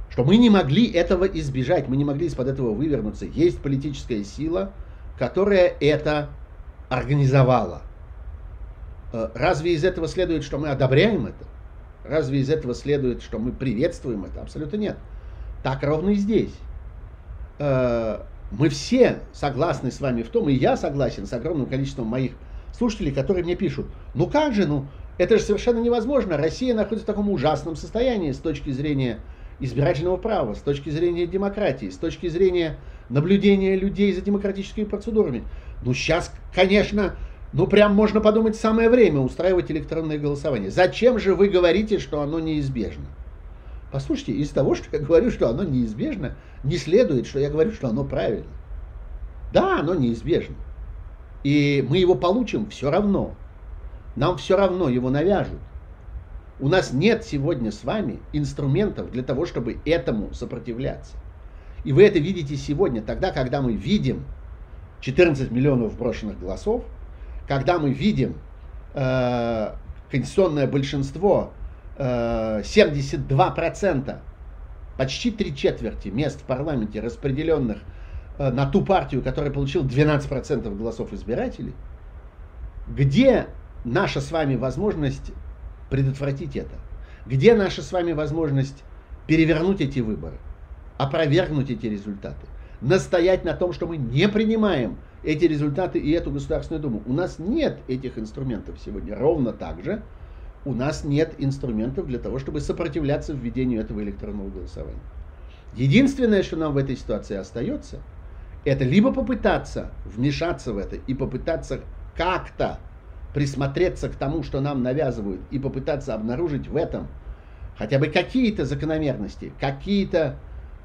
что мы не могли этого избежать, мы не могли из-под этого вывернуться, есть политическая сила, которая это организовала. Э, разве из этого следует, что мы одобряем это? Разве из этого следует, что мы приветствуем это? Абсолютно нет. Так ровно и здесь. Э, мы все согласны с вами в том, и я согласен с огромным количеством моих слушателей, которые мне пишут, ну как же, ну это же совершенно невозможно. Россия находится в таком ужасном состоянии с точки зрения избирательного права, с точки зрения демократии, с точки зрения наблюдения людей за демократическими процедурами. Ну сейчас, конечно, ну, прям можно подумать, самое время устраивать электронное голосование. Зачем же вы говорите, что оно неизбежно? Послушайте, из того, что я говорю, что оно неизбежно, не следует, что я говорю, что оно правильно. Да, оно неизбежно. И мы его получим все равно. Нам все равно его навяжут. У нас нет сегодня с вами инструментов для того, чтобы этому сопротивляться. И вы это видите сегодня, тогда, когда мы видим 14 миллионов брошенных голосов, когда мы видим э, конституционное большинство, э, 72%, почти три четверти мест в парламенте, распределенных э, на ту партию, которая получила 12% голосов избирателей, где наша с вами возможность предотвратить это? Где наша с вами возможность перевернуть эти выборы, опровергнуть эти результаты? Настоять на том, что мы не принимаем эти результаты и эту Государственную Думу. У нас нет этих инструментов сегодня. Ровно так же у нас нет инструментов для того, чтобы сопротивляться введению этого электронного голосования. Единственное, что нам в этой ситуации остается, это либо попытаться вмешаться в это и попытаться как-то присмотреться к тому, что нам навязывают, и попытаться обнаружить в этом хотя бы какие-то закономерности, какие-то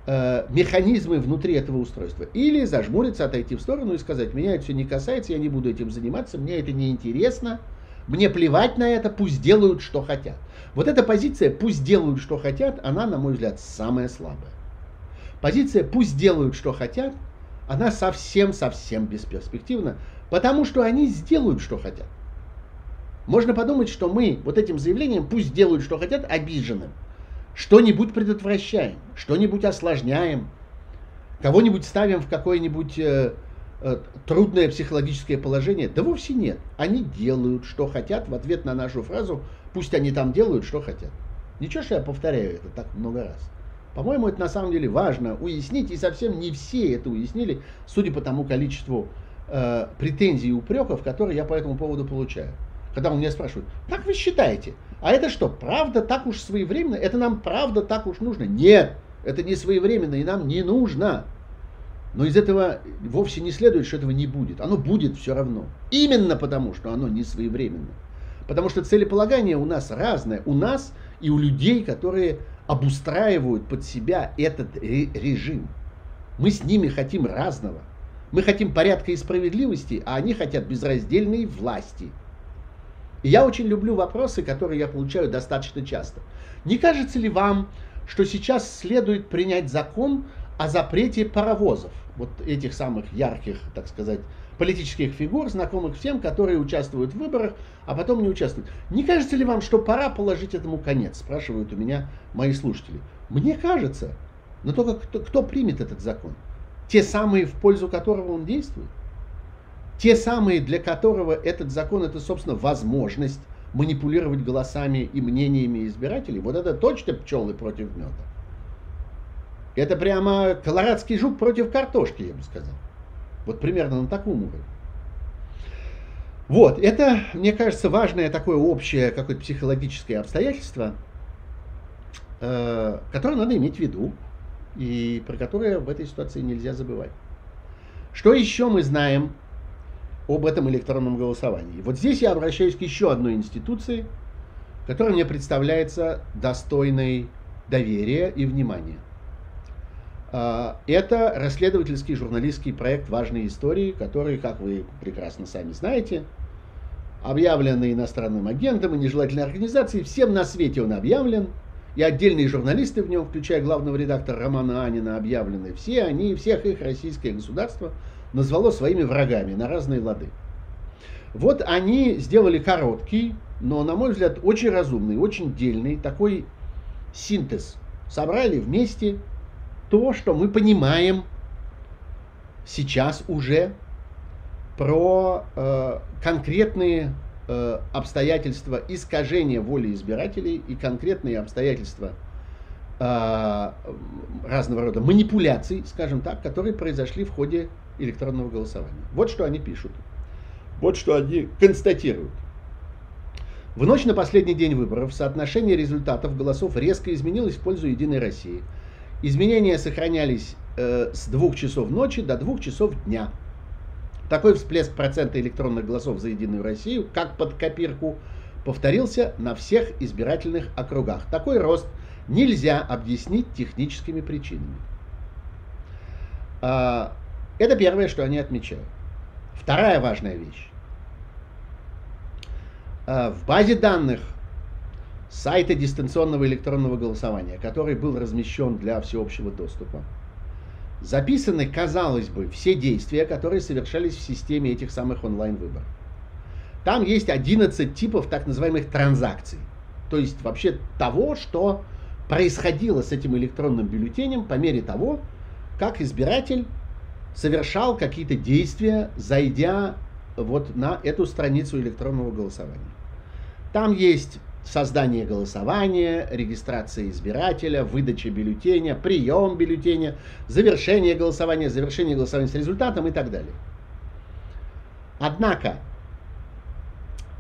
э, механизмы внутри этого устройства. Или зажмуриться, отойти в сторону и сказать, меня это все не касается, я не буду этим заниматься, мне это не интересно, мне плевать на это, пусть делают, что хотят. Вот эта позиция «пусть делают, что хотят», она, на мой взгляд, самая слабая. Позиция «пусть делают, что хотят», она совсем-совсем бесперспективна, потому что они сделают, что хотят. Можно подумать, что мы вот этим заявлением «пусть делают, что хотят» обижены. Что-нибудь предотвращаем, что-нибудь осложняем, кого-нибудь ставим в какое-нибудь э, э, трудное психологическое положение. Да вовсе нет. Они делают, что хотят в ответ на нашу фразу «пусть они там делают, что хотят». Ничего, что я повторяю это так много раз. По-моему, это на самом деле важно уяснить, и совсем не все это уяснили, судя по тому количеству э, претензий и упреков, которые я по этому поводу получаю. Когда у меня спрашивают, как вы считаете, а это что, правда так уж своевременно? Это нам правда так уж нужно? Нет, это не своевременно и нам не нужно. Но из этого вовсе не следует, что этого не будет. Оно будет все равно. Именно потому, что оно не своевременно. Потому что целеполагание у нас разное. У нас и у людей, которые обустраивают под себя этот режим. Мы с ними хотим разного. Мы хотим порядка и справедливости, а они хотят безраздельной власти. Я очень люблю вопросы, которые я получаю достаточно часто. Не кажется ли вам, что сейчас следует принять закон о запрете паровозов? Вот этих самых ярких, так сказать, политических фигур, знакомых всем, которые участвуют в выборах, а потом не участвуют. Не кажется ли вам, что пора положить этому конец? Спрашивают у меня мои слушатели. Мне кажется. Но только кто, кто примет этот закон? Те самые, в пользу которого он действует? Те самые, для которого этот закон это, собственно, возможность манипулировать голосами и мнениями избирателей. Вот это точно пчелы против меда. Это прямо колорадский жук против картошки, я бы сказал. Вот примерно на таком уровне. Вот, это, мне кажется, важное такое общее какое-то психологическое обстоятельство, э, которое надо иметь в виду и про которое в этой ситуации нельзя забывать. Что еще мы знаем об этом электронном голосовании? Вот здесь я обращаюсь к еще одной институции, которая мне представляется достойной доверия и внимания – а, это расследовательский журналистский проект «Важные истории», который, как вы прекрасно сами знаете, объявлен иностранным агентом и нежелательной организацией. Всем на свете он объявлен. И отдельные журналисты в нем, включая главного редактора Романа Анина, объявлены. Все они, всех их российское государство назвало своими врагами на разные лады. Вот они сделали короткий, но, на мой взгляд, очень разумный, очень дельный такой синтез. Собрали вместе то, что мы понимаем сейчас уже про э, конкретные э, обстоятельства искажения воли избирателей и конкретные обстоятельства э, разного рода манипуляций, скажем так, которые произошли в ходе электронного голосования. Вот что они пишут. Вот что они констатируют. В ночь на последний день выборов соотношение результатов голосов резко изменилось в пользу Единой России – Изменения сохранялись э, с 2 часов ночи до 2 часов дня. Такой всплеск процента электронных голосов за Единую Россию, как под копирку, повторился на всех избирательных округах. Такой рост нельзя объяснить техническими причинами. А, это первое, что они отмечают. Вторая важная вещь. А, в базе данных сайта дистанционного электронного голосования, который был размещен для всеобщего доступа. Записаны, казалось бы, все действия, которые совершались в системе этих самых онлайн-выборов. Там есть 11 типов так называемых транзакций. То есть вообще того, что происходило с этим электронным бюллетенем по мере того, как избиратель совершал какие-то действия, зайдя вот на эту страницу электронного голосования. Там есть создание голосования, регистрация избирателя, выдача бюллетеня, прием бюллетеня, завершение голосования, завершение голосования с результатом и так далее. Однако,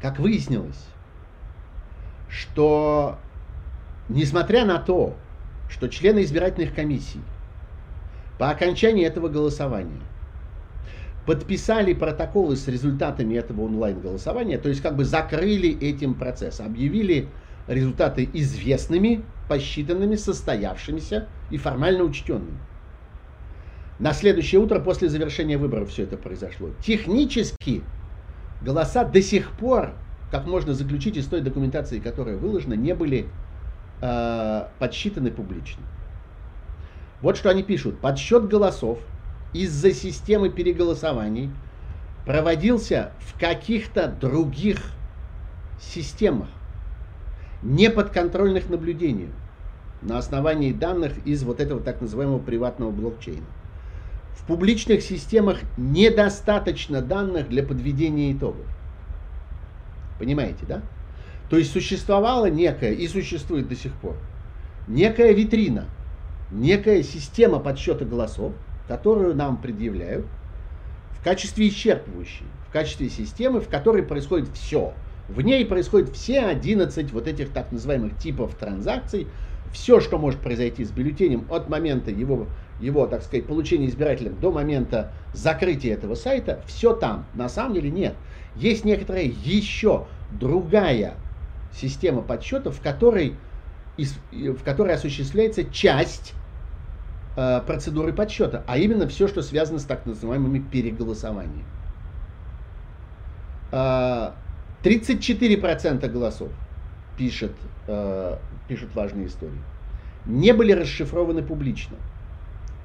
как выяснилось, что несмотря на то, что члены избирательных комиссий по окончании этого голосования подписали протоколы с результатами этого онлайн-голосования, то есть как бы закрыли этим процесс, объявили результаты известными, посчитанными, состоявшимися и формально учтенными. На следующее утро после завершения выборов все это произошло. Технически голоса до сих пор, как можно заключить из той документации, которая выложена, не были э, подсчитаны публично. Вот что они пишут. Подсчет голосов из-за системы переголосований проводился в каких-то других системах, не подконтрольных наблюдению, на основании данных из вот этого так называемого приватного блокчейна. В публичных системах недостаточно данных для подведения итогов. Понимаете, да? То есть существовала некая, и существует до сих пор, некая витрина, некая система подсчета голосов, которую нам предъявляют в качестве исчерпывающей, в качестве системы, в которой происходит все. В ней происходят все 11 вот этих так называемых типов транзакций, все, что может произойти с бюллетенем от момента его, его, так сказать, получения избирателем до момента закрытия этого сайта, все там. На самом деле нет. Есть некоторая еще другая система подсчета, в которой, в которой осуществляется часть Э, процедуры подсчета, а именно все, что связано с так называемыми переголосованиями. 34% э, голосов пишет, э, пишут важные истории. Не были расшифрованы публично,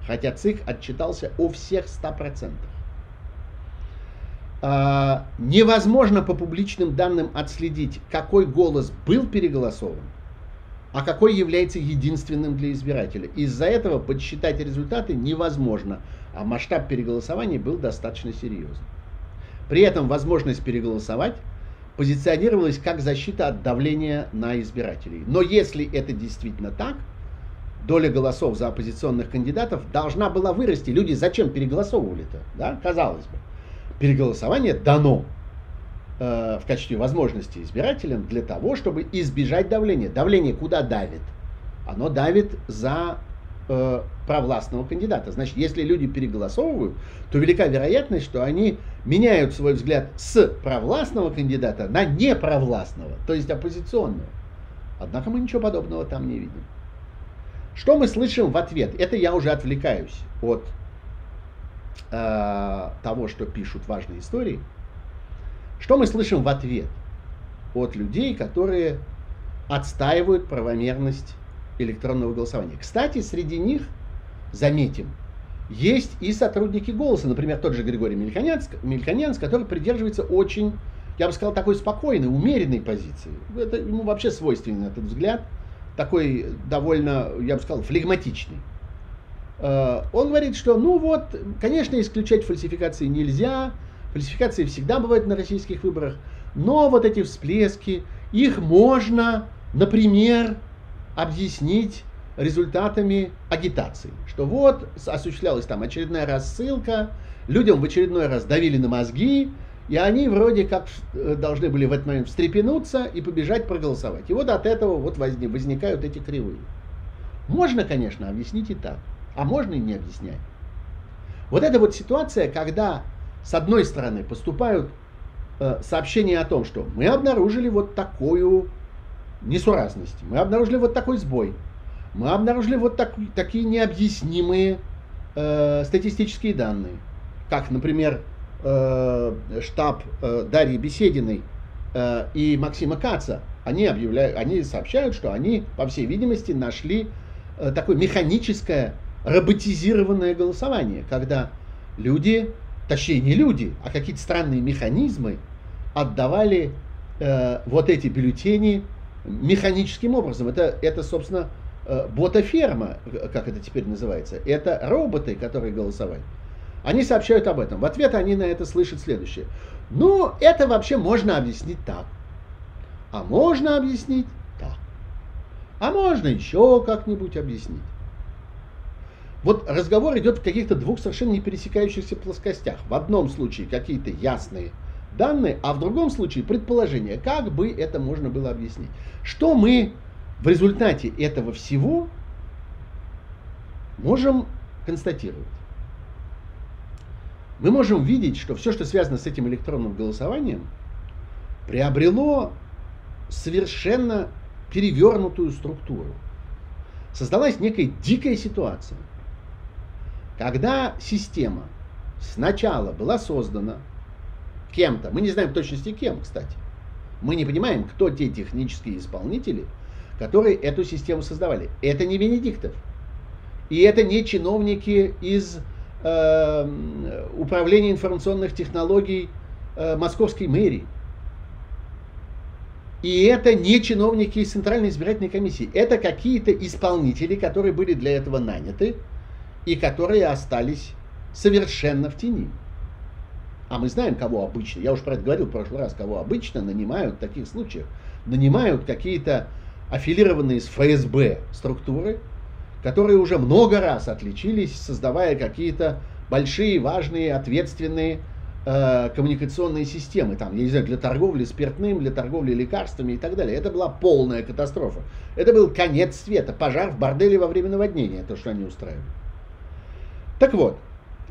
хотя ЦИК отчитался о всех 100%. Невозможно по публичным данным отследить, какой голос был переголосован, а какой является единственным для избирателя. Из-за этого подсчитать результаты невозможно, а масштаб переголосования был достаточно серьезным. При этом возможность переголосовать позиционировалась как защита от давления на избирателей. Но если это действительно так, доля голосов за оппозиционных кандидатов должна была вырасти. Люди зачем переголосовывали-то? Да? Казалось бы. Переголосование дано в качестве возможности избирателям для того, чтобы избежать давления. Давление куда давит? Оно давит за э, провластного кандидата. Значит, если люди переголосовывают, то велика вероятность, что они меняют свой взгляд с провластного кандидата на непровластного, то есть оппозиционного. Однако мы ничего подобного там не видим. Что мы слышим в ответ? Это я уже отвлекаюсь от э, того, что пишут важные истории. Что мы слышим в ответ от людей, которые отстаивают правомерность электронного голосования? Кстати, среди них, заметим, есть и сотрудники голоса, например, тот же Григорий Мельконянц, Мельконянц который придерживается очень, я бы сказал, такой спокойной, умеренной позиции. Это ему вообще свойственен этот взгляд, такой довольно, я бы сказал, флегматичный. Э, он говорит, что, ну вот, конечно, исключать фальсификации нельзя, Фальсификации всегда бывают на российских выборах, но вот эти всплески, их можно, например, объяснить результатами агитации. Что вот осуществлялась там очередная рассылка, людям в очередной раз давили на мозги, и они вроде как э, должны были в этот момент встрепенуться и побежать проголосовать. И вот от этого вот возникают эти кривые. Можно, конечно, объяснить и так, а можно и не объяснять. Вот эта вот ситуация, когда с одной стороны, поступают э, сообщения о том, что мы обнаружили вот такую несуразность, мы обнаружили вот такой сбой, мы обнаружили вот так, такие необъяснимые э, статистические данные, как, например, э, штаб э, Дарьи Бесединой э, и Максима Каца, они, объявляют, они сообщают, что они, по всей видимости, нашли э, такое механическое, роботизированное голосование, когда люди точнее не люди, а какие-то странные механизмы отдавали э, вот эти бюллетени механическим образом. Это, это собственно, э, ботаферма, как это теперь называется. Это роботы, которые голосовали. Они сообщают об этом. В ответ они на это слышат следующее. Ну, это вообще можно объяснить так. А можно объяснить так. А можно еще как-нибудь объяснить. Вот разговор идет в каких-то двух совершенно не пересекающихся плоскостях. В одном случае какие-то ясные данные, а в другом случае предположения, как бы это можно было объяснить. Что мы в результате этого всего можем констатировать? Мы можем видеть, что все, что связано с этим электронным голосованием, приобрело совершенно перевернутую структуру. Создалась некая дикая ситуация, когда система сначала была создана кем-то, мы не знаем в точности кем, кстати, мы не понимаем, кто те технические исполнители, которые эту систему создавали. Это не Венедиктов. И это не чиновники из э, управления информационных технологий э, Московской мэрии. И это не чиновники из Центральной избирательной комиссии. Это какие-то исполнители, которые были для этого наняты и которые остались совершенно в тени. А мы знаем, кого обычно, я уже про это говорил в прошлый раз, кого обычно нанимают в таких случаях. Нанимают какие-то аффилированные с ФСБ структуры, которые уже много раз отличились, создавая какие-то большие, важные, ответственные Э, коммуникационные системы, там, я не знаю, для торговли спиртным, для торговли лекарствами и так далее. Это была полная катастрофа. Это был конец света, пожар в борделе во время наводнения, то, что они устраивали. Так вот,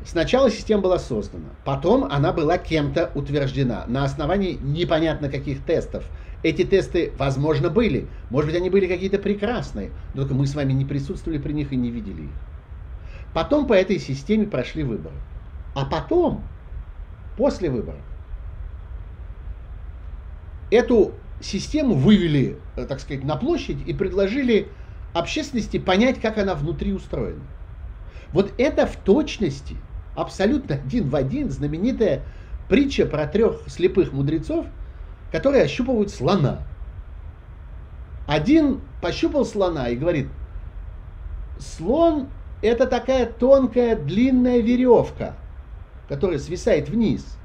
сначала система была создана, потом она была кем-то утверждена на основании непонятно каких тестов. Эти тесты, возможно, были, может быть, они были какие-то прекрасные, но только мы с вами не присутствовали при них и не видели их. Потом по этой системе прошли выборы. А потом после выборов. Эту систему вывели, э, так сказать, на площадь и предложили общественности понять, как она внутри устроена. Вот это в точности, абсолютно один в один, знаменитая притча про трех слепых мудрецов, которые ощупывают слона. Один пощупал слона и говорит, слон это такая тонкая длинная веревка – которая свисает вниз,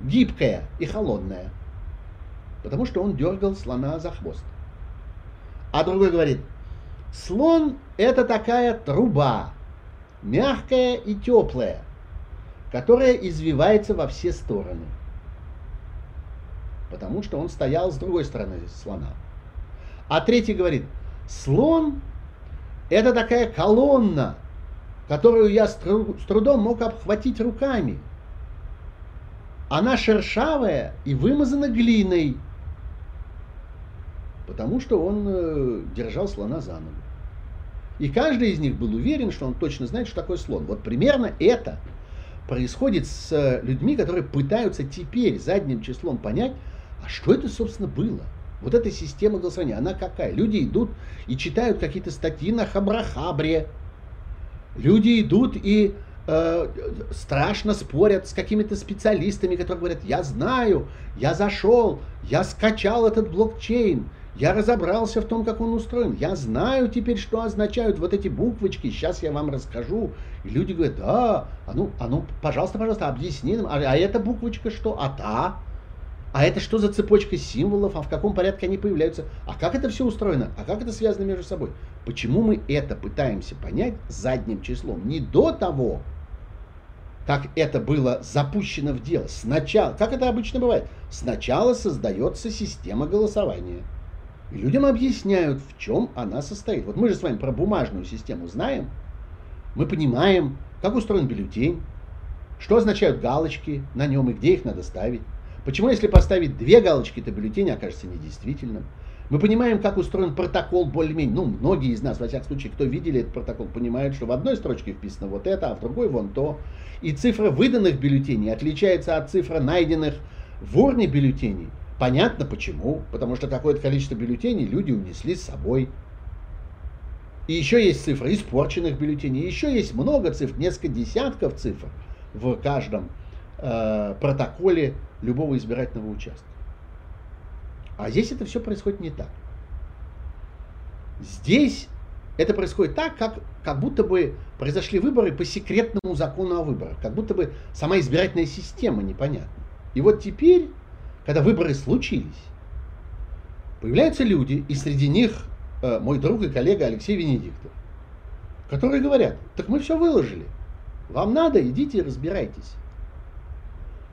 гибкая и холодная, потому что он дергал слона за хвост. А другой говорит, слон это такая труба, мягкая и теплая, которая извивается во все стороны, потому что он стоял с другой стороны слона. А третий говорит, слон это такая колонна, которую я с трудом мог обхватить руками. Она шершавая и вымазана глиной, потому что он э, держал слона за ногу. И каждый из них был уверен, что он точно знает, что такое слон. Вот примерно это происходит с людьми, которые пытаются теперь задним числом понять, а что это, собственно, было. Вот эта система голосования, она какая? Люди идут и читают какие-то статьи на Хабрахабре, Люди идут и э, страшно спорят с какими-то специалистами, которые говорят, я знаю, я зашел, я скачал этот блокчейн, я разобрался в том, как он устроен. Я знаю теперь, что означают вот эти буквочки. Сейчас я вам расскажу. И люди говорят, да, а ну, а ну, пожалуйста, пожалуйста, объясни нам. А, а эта буквочка что? А та? А это что за цепочка символов? А в каком порядке они появляются? А как это все устроено? А как это связано между собой? Почему мы это пытаемся понять задним числом? Не до того, как это было запущено в дело. Сначала, как это обычно бывает, сначала создается система голосования. И людям объясняют, в чем она состоит. Вот мы же с вами про бумажную систему знаем. Мы понимаем, как устроен бюллетень, что означают галочки на нем и где их надо ставить. Почему, если поставить две галочки, то бюллетень окажется недействительным? Мы понимаем, как устроен протокол более-менее. Ну, многие из нас, во всяком случае, кто видели этот протокол, понимают, что в одной строчке вписано вот это, а в другой вон то. И цифра выданных бюллетеней отличается от цифры найденных в урне бюллетеней. Понятно почему. Потому что какое-то количество бюллетеней люди унесли с собой. И еще есть цифры испорченных бюллетеней. Еще есть много цифр, несколько десятков цифр в каждом э, протоколе любого избирательного участка. А здесь это все происходит не так. Здесь это происходит так, как, как будто бы произошли выборы по секретному закону о выборах, как будто бы сама избирательная система непонятна. И вот теперь, когда выборы случились, появляются люди, и среди них э, мой друг и коллега Алексей Венедиктов, которые говорят, так мы все выложили, вам надо, идите разбирайтесь.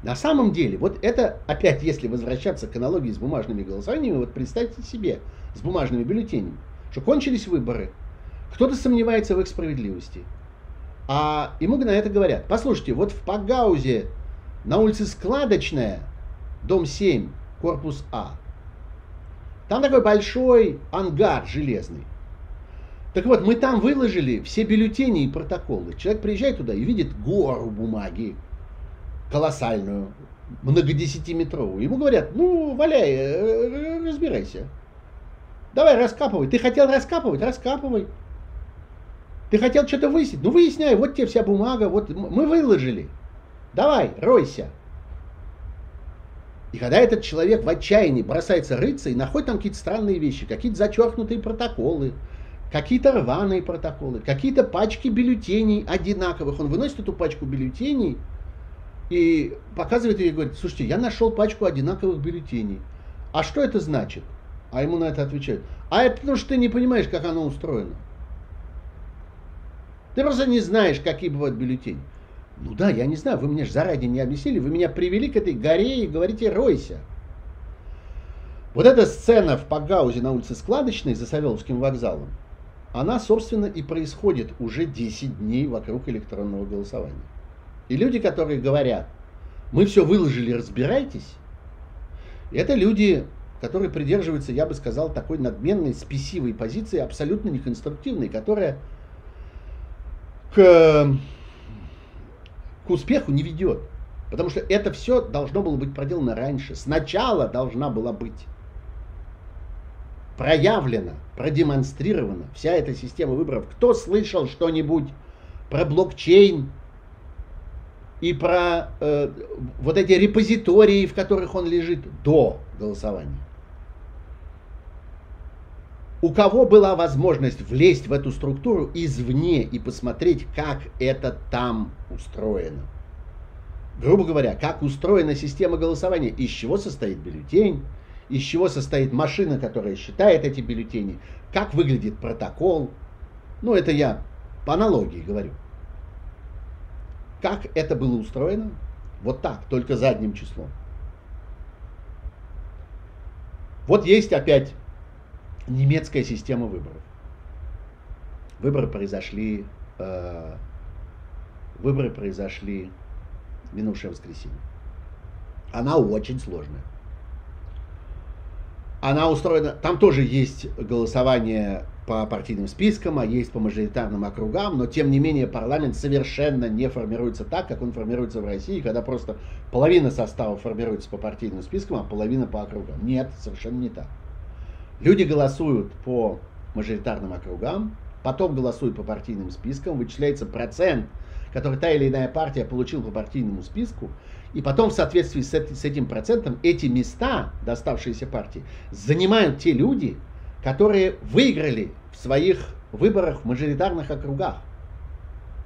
На самом деле, вот это, опять, если возвращаться к аналогии с бумажными голосованиями, вот представьте себе, с бумажными бюллетенями, что кончились выборы, кто-то сомневается в их справедливости, а ему на это говорят, послушайте, вот в Пагаузе на улице Складочная, дом 7, корпус А, там такой большой ангар железный. Так вот, мы там выложили все бюллетени и протоколы. Человек приезжает туда и видит гору бумаги, колоссальную, многодесятиметровую. Ему говорят, ну, валяй, э, разбирайся. Давай, раскапывай. Ты хотел раскапывать? Раскапывай. Ты хотел что-то выяснить? Ну, выясняй. Вот тебе вся бумага. Вот мы выложили. Давай, ройся. И когда этот человек в отчаянии бросается рыться и находит там какие-то странные вещи, какие-то зачеркнутые протоколы, какие-то рваные протоколы, какие-то пачки бюллетеней одинаковых, он выносит эту пачку бюллетеней и показывает ей и говорит, слушайте, я нашел пачку одинаковых бюллетеней. А что это значит? А ему на это отвечают, а это потому что ты не понимаешь, как оно устроено. Ты просто не знаешь, какие бывают бюллетени. Ну да, я не знаю, вы мне же заранее не объяснили, вы меня привели к этой горе и говорите «ройся». Вот эта сцена в Пагаузе на улице Складочной за Савеловским вокзалом, она, собственно, и происходит уже 10 дней вокруг электронного голосования. И люди, которые говорят, мы все выложили, разбирайтесь, это люди, которые придерживаются, я бы сказал, такой надменной, спесивой позиции, абсолютно неконструктивной, которая к к успеху не ведет. Потому что это все должно было быть проделано раньше. Сначала должна была быть проявлена, продемонстрирована вся эта система выборов. Кто слышал что-нибудь про блокчейн и про э, вот эти репозитории, в которых он лежит до голосования? У кого была возможность влезть в эту структуру извне и посмотреть, как это там устроено? Грубо говоря, как устроена система голосования, из чего состоит бюллетень, из чего состоит машина, которая считает эти бюллетени, как выглядит протокол. Ну, это я по аналогии говорю. Как это было устроено? Вот так, только задним числом. Вот есть опять немецкая система выборов. Выборы произошли, э, выборы произошли минувшее воскресенье. Она очень сложная. Она устроена, там тоже есть голосование по партийным спискам, а есть по мажоритарным округам, но тем не менее парламент совершенно не формируется так, как он формируется в России, когда просто половина состава формируется по партийным спискам, а половина по округам. Нет, совершенно не так. Люди голосуют по мажоритарным округам, потом голосуют по партийным спискам, вычисляется процент, который та или иная партия получила по партийному списку, и потом в соответствии с, этим процентом эти места, доставшиеся партии, занимают те люди, которые выиграли в своих выборах в мажоритарных округах.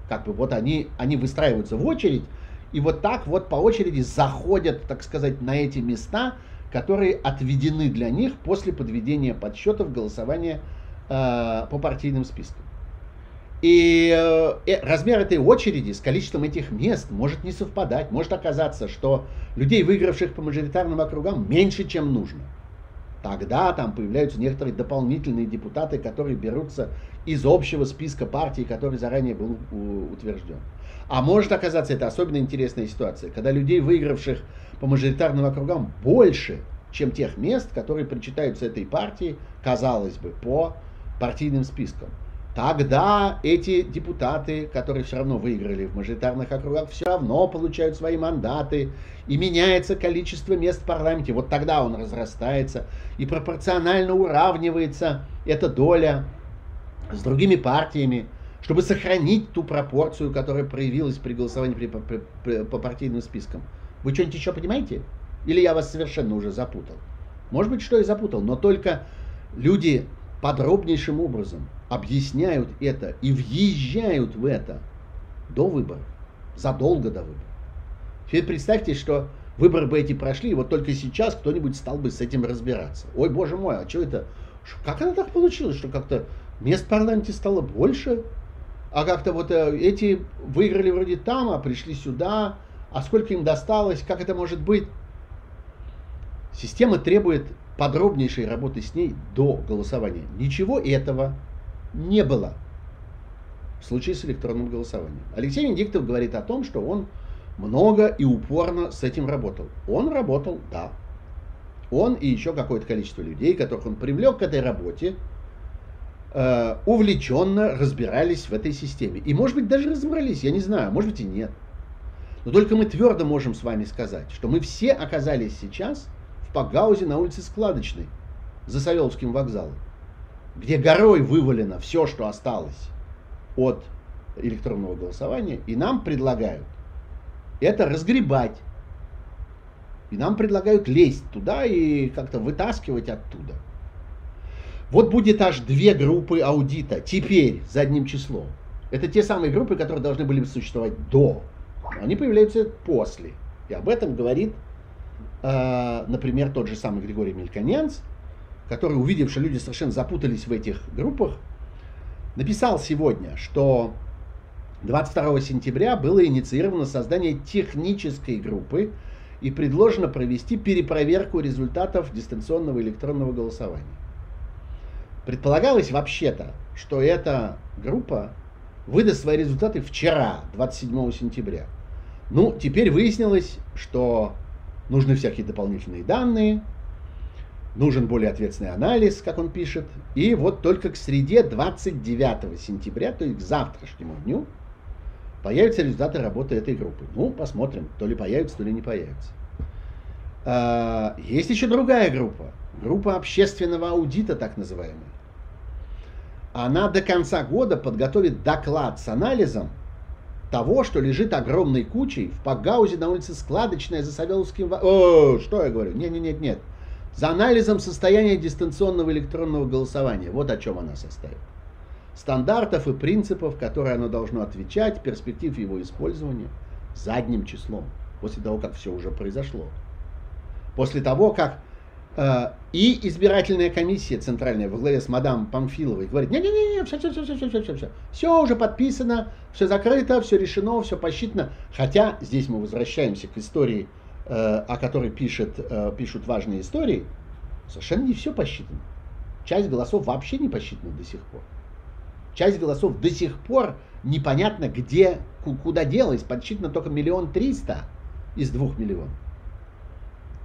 Как бы вот они, они выстраиваются в очередь, и вот так вот по очереди заходят, так сказать, на эти места, которые отведены для них после подведения подсчетов голосования э, по партийным спискам. И э, э, размер этой очереди с количеством этих мест может не совпадать. Может оказаться, что людей, выигравших по мажоритарным округам, меньше, чем нужно. Тогда там появляются некоторые дополнительные депутаты, которые берутся из общего списка партий, который заранее был утвержден. А может оказаться, это особенно интересная ситуация, когда людей, выигравших по мажоритарным округам, больше, чем тех мест, которые причитаются этой партии, казалось бы, по партийным спискам. Тогда эти депутаты, которые все равно выиграли в мажоритарных округах, все равно получают свои мандаты, и меняется количество мест в парламенте. Вот тогда он разрастается, и пропорционально уравнивается эта доля с другими партиями, чтобы сохранить ту пропорцию, которая проявилась при голосовании при, при, при, по партийным спискам. Вы что-нибудь еще понимаете? Или я вас совершенно уже запутал? Может быть, что и запутал, но только люди подробнейшим образом объясняют это и въезжают в это до выборов, задолго до выборов. Теперь представьте, что выборы бы эти прошли, и вот только сейчас кто-нибудь стал бы с этим разбираться. Ой, боже мой, а что это? Как это так получилось, что как-то мест в парламенте стало больше, а как-то вот э, эти выиграли вроде там, а пришли сюда, а сколько им досталось, как это может быть? Система требует подробнейшей работы с ней до голосования. Ничего этого не было в случае с электронным голосованием. Алексей Венедиктов говорит о том, что он много и упорно с этим работал. Он работал, да. Он и еще какое-то количество людей, которых он привлек к этой работе, э, увлеченно разбирались в этой системе. И, может быть, даже разобрались, я не знаю, может быть и нет. Но только мы твердо можем с вами сказать, что мы все оказались сейчас в Пагаузе на улице Складочной, за Савеловским вокзалом, где горой вывалено все, что осталось от электронного голосования, и нам предлагают это разгребать. И нам предлагают лезть туда и как-то вытаскивать оттуда. Вот будет аж две группы аудита теперь задним числом. Это те самые группы, которые должны были существовать до. Они появляются после. И об этом говорит, э, например, тот же самый Григорий Мельконянц, который, увидев, что люди совершенно запутались в этих группах, написал сегодня, что 22 сентября было инициировано создание технической группы и предложено провести перепроверку результатов дистанционного электронного голосования. Предполагалось вообще-то, что эта группа выдаст свои результаты вчера, 27 сентября. Ну, теперь выяснилось, что нужны всякие дополнительные данные, нужен более ответственный анализ, как он пишет. И вот только к среде 29 сентября, то есть к завтрашнему дню, появятся результаты работы этой группы. Ну, посмотрим, то ли появятся, то ли не появятся. А, есть еще другая группа, группа общественного аудита, так называемая. Она до конца года подготовит доклад с анализом того, что лежит огромной кучей в Пагаузе на улице Складочная за Савеловским... О, что я говорю? Нет, нет, нет, нет. За анализом состояния дистанционного электронного голосования. Вот о чем она состоит стандартов и принципов, которые оно должно отвечать, перспектив его использования задним числом, после того, как все уже произошло. После того, как и избирательная комиссия центральная во главе с мадам Памфиловой говорит, не-не-не, все, все, все, все, все, все, все, все уже подписано, все закрыто, все решено, все посчитано. Хотя здесь мы возвращаемся к истории, э, о которой пишет, э, пишут важные истории, совершенно не все посчитано. Часть голосов вообще не посчитана до сих пор. Часть голосов до сих пор непонятно где, куда делась, подсчитано только миллион триста из двух миллионов.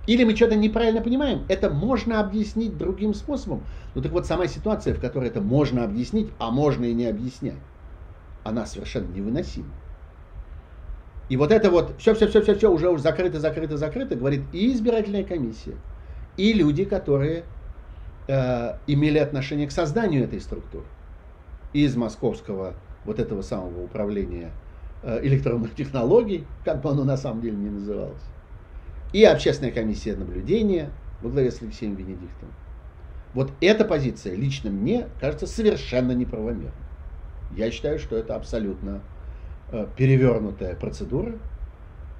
Или мы что-то неправильно понимаем, это можно объяснить другим способом. Ну так вот сама ситуация, в которой это можно объяснить, а можно и не объяснять, она совершенно невыносима. И вот это вот все-все-все-все-все уже уже закрыто, закрыто, закрыто, говорит и избирательная комиссия, и люди, которые э, имели отношение к созданию этой структуры из московского вот этого самого управления э, электронных технологий, как бы оно на самом деле не называлось, и общественная комиссия наблюдения во главе с Алексеем Венедиктом. Вот эта позиция лично мне кажется совершенно неправомерной. Я считаю, что это абсолютно э, перевернутая процедура,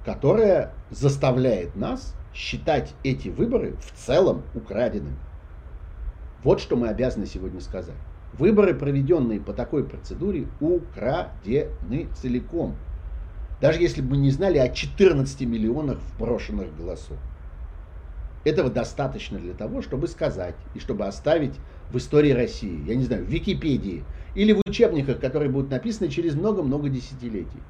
которая заставляет нас считать эти выборы в целом украденными. Вот что мы обязаны сегодня сказать. Выборы, проведенные по такой процедуре, украдены целиком. Даже если бы мы не знали о 14 миллионах вброшенных голосов. Этого достаточно для того, чтобы сказать и чтобы оставить в истории России, я не знаю, в Википедии или в учебниках, которые будут написаны через много-много десятилетий.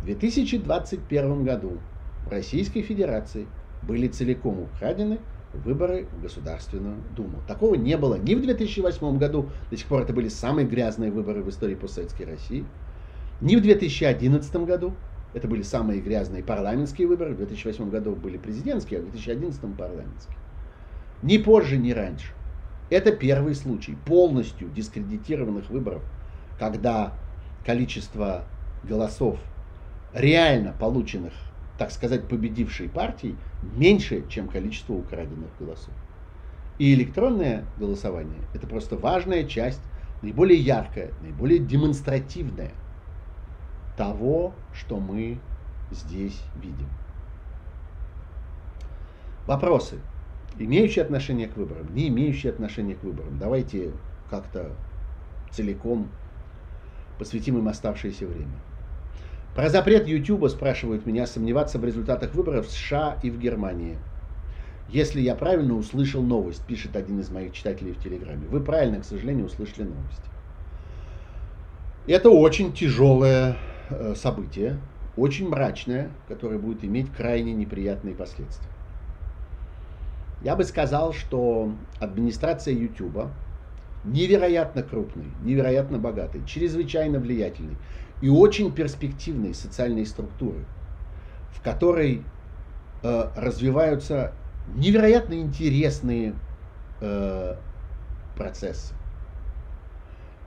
В 2021 году в Российской Федерации были целиком украдены выборы в Государственную Думу. Такого не было ни в 2008 году, до сих пор это были самые грязные выборы в истории постсоветской России, ни в 2011 году, это были самые грязные парламентские выборы, в 2008 году были президентские, а в 2011 парламентские. Ни позже, ни раньше. Это первый случай полностью дискредитированных выборов, когда количество голосов, реально полученных так сказать, победившей партии меньше, чем количество украденных голосов. И электронное голосование – это просто важная часть, наиболее яркая, наиболее демонстративная того, что мы здесь видим. Вопросы, имеющие отношение к выборам, не имеющие отношения к выборам. Давайте как-то целиком посвятим им оставшееся время. Про запрет YouTube спрашивают меня сомневаться в результатах выборов в США и в Германии. Если я правильно услышал новость, пишет один из моих читателей в Телеграме. Вы правильно, к сожалению, услышали новость. Это очень тяжелое э, событие, очень мрачное, которое будет иметь крайне неприятные последствия. Я бы сказал, что администрация YouTube невероятно крупной, невероятно богатой, чрезвычайно влиятельной и очень перспективной социальной структуры, в которой э, развиваются невероятно интересные э, процессы,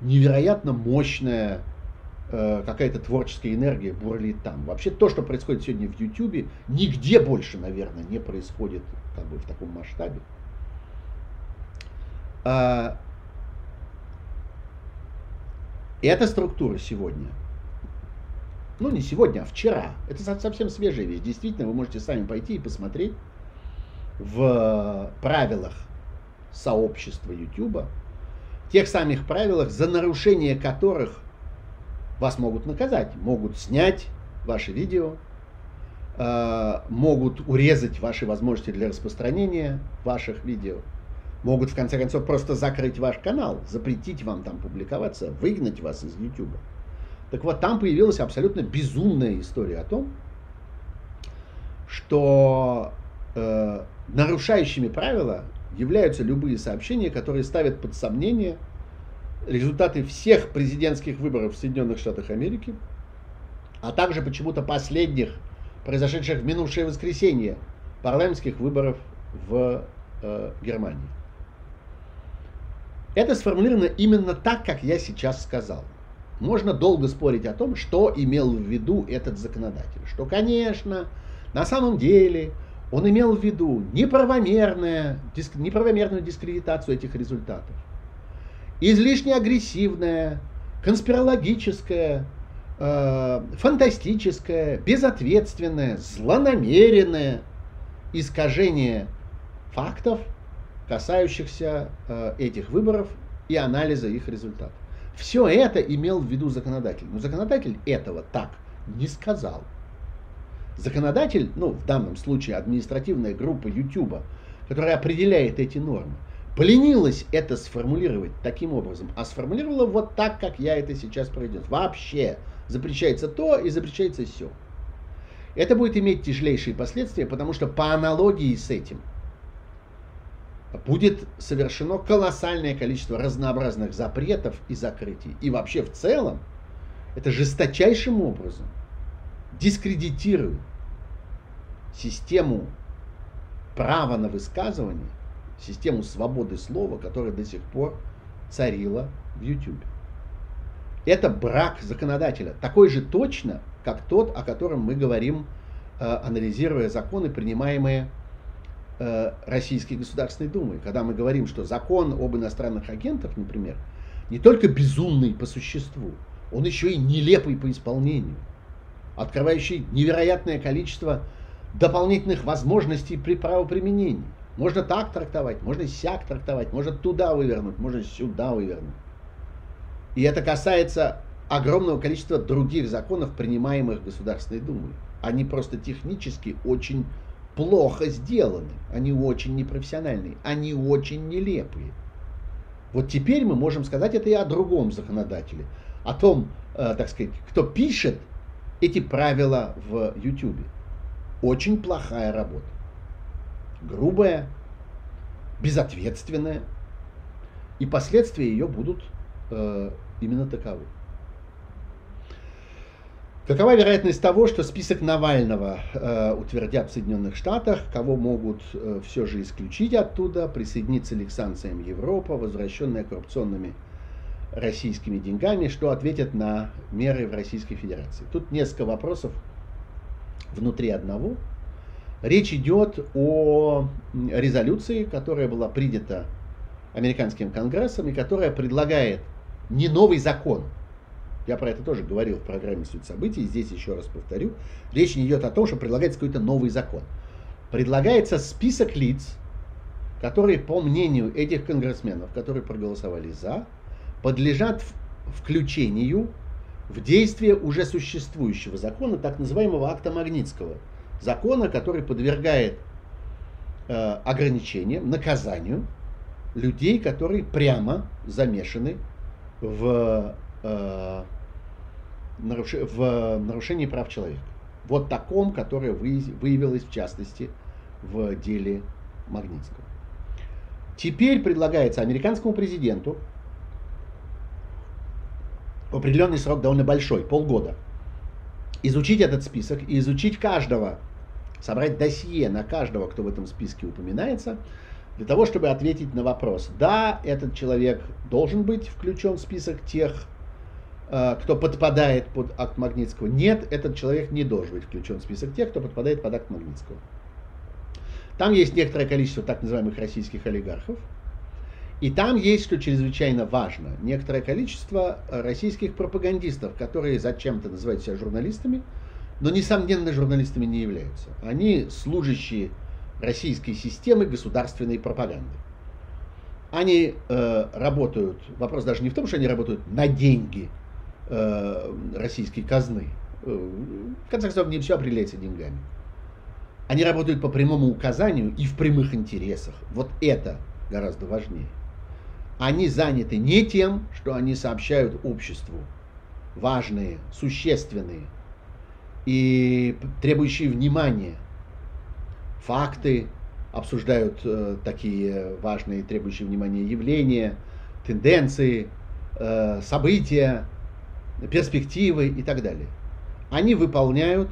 невероятно мощная э, какая-то творческая энергия бурлит там. Вообще то, что происходит сегодня в YouTube, нигде больше, наверное, не происходит как бы в таком масштабе. А, эта структура сегодня, ну не сегодня, а вчера, это совсем свежая вещь. Действительно, вы можете сами пойти и посмотреть в правилах сообщества YouTube, тех самых правилах, за нарушение которых вас могут наказать, могут снять ваши видео, э, могут урезать ваши возможности для распространения ваших видео, могут в конце концов просто закрыть ваш канал, запретить вам там публиковаться, выгнать вас из YouTube. Так вот, там появилась абсолютно безумная история о том, что э, нарушающими правила являются любые сообщения, которые ставят под сомнение результаты всех президентских выборов в Соединенных Штатах Америки, а также почему-то последних, произошедших в минувшее воскресенье, парламентских выборов в э, Германии. Это сформулировано именно так, как я сейчас сказал. Можно долго спорить о том, что имел в виду этот законодатель. Что, конечно, на самом деле он имел в виду неправомерное, диск, неправомерную дискредитацию этих результатов. Излишне агрессивное, конспирологическое, э, фантастическое, безответственное, злонамеренное искажение фактов, касающихся э, этих выборов и анализа их результатов. Все это имел в виду законодатель. Но законодатель этого так не сказал. Законодатель, ну в данном случае административная группа YouTube, которая определяет эти нормы, поленилась это сформулировать таким образом, а сформулировала вот так, как я это сейчас произнес. Вообще запрещается то и запрещается все. Это будет иметь тяжелейшие последствия, потому что по аналогии с этим будет совершено колоссальное количество разнообразных запретов и закрытий. И вообще в целом это жесточайшим образом дискредитирует систему права на высказывание, систему свободы слова, которая до сих пор царила в YouTube. Это брак законодателя, такой же точно, как тот, о котором мы говорим, э, анализируя законы, принимаемые э, Российской Государственной Думой. Когда мы говорим, что закон об иностранных агентах, например, не только безумный по существу, он еще и нелепый по исполнению открывающий невероятное количество дополнительных возможностей при правоприменении. Можно так трактовать, можно сяк трактовать, можно туда вывернуть, можно сюда вывернуть. И это касается огромного количества других законов, принимаемых Государственной Думой. Они просто технически очень плохо сделаны, они очень непрофессиональные, они очень нелепые. Вот теперь мы можем сказать это и о другом законодателе, о том, э, так сказать, кто пишет эти правила в YouTube. Очень плохая работа. Грубая, безответственная. И последствия ее будут э, именно таковы. Какова вероятность того, что список Навального э, утвердят в Соединенных Штатах, кого могут э, все же исключить оттуда, присоединиться ли к санкциям Европа, возвращенная коррупционными российскими деньгами, что ответят на меры в Российской Федерации. Тут несколько вопросов внутри одного. Речь идет о резолюции, которая была принята американским конгрессом и которая предлагает не новый закон. Я про это тоже говорил в программе «Суть событий», здесь еще раз повторю. Речь не идет о том, что предлагается какой-то новый закон. предлагается список лиц, которые, по мнению этих конгрессменов, которые проголосовали за, подлежат включению в действие уже существующего закона, так называемого акта Магнитского, закона, который подвергает э, ограничениям, наказанию людей, которые прямо замешаны в, э, наруш... в нарушении прав человека. Вот таком, которое выявилось в частности в деле Магнитского. Теперь предлагается американскому президенту определенный срок довольно большой, полгода, изучить этот список и изучить каждого, собрать досье на каждого, кто в этом списке упоминается, для того, чтобы ответить на вопрос, да, этот человек должен быть включен в список тех, э, кто подпадает под акт Магнитского. Нет, этот человек не должен быть включен в список тех, кто подпадает под акт Магнитского. Там есть некоторое количество так называемых российских олигархов. И там есть, что чрезвычайно важно, некоторое количество российских пропагандистов, которые зачем-то называют себя журналистами, но, несомненно, журналистами не являются. Они служащие российской системы государственной пропаганды. Они э, работают, вопрос даже не в том, что они работают на деньги э, российской казны. Э, в конце концов, не все определяется деньгами. Они работают по прямому указанию и в прямых интересах. Вот это гораздо важнее. Они заняты не тем, что они сообщают обществу важные, существенные и требующие внимания факты, обсуждают э, такие важные, требующие внимания явления, тенденции, э, события, перспективы и так далее. Они выполняют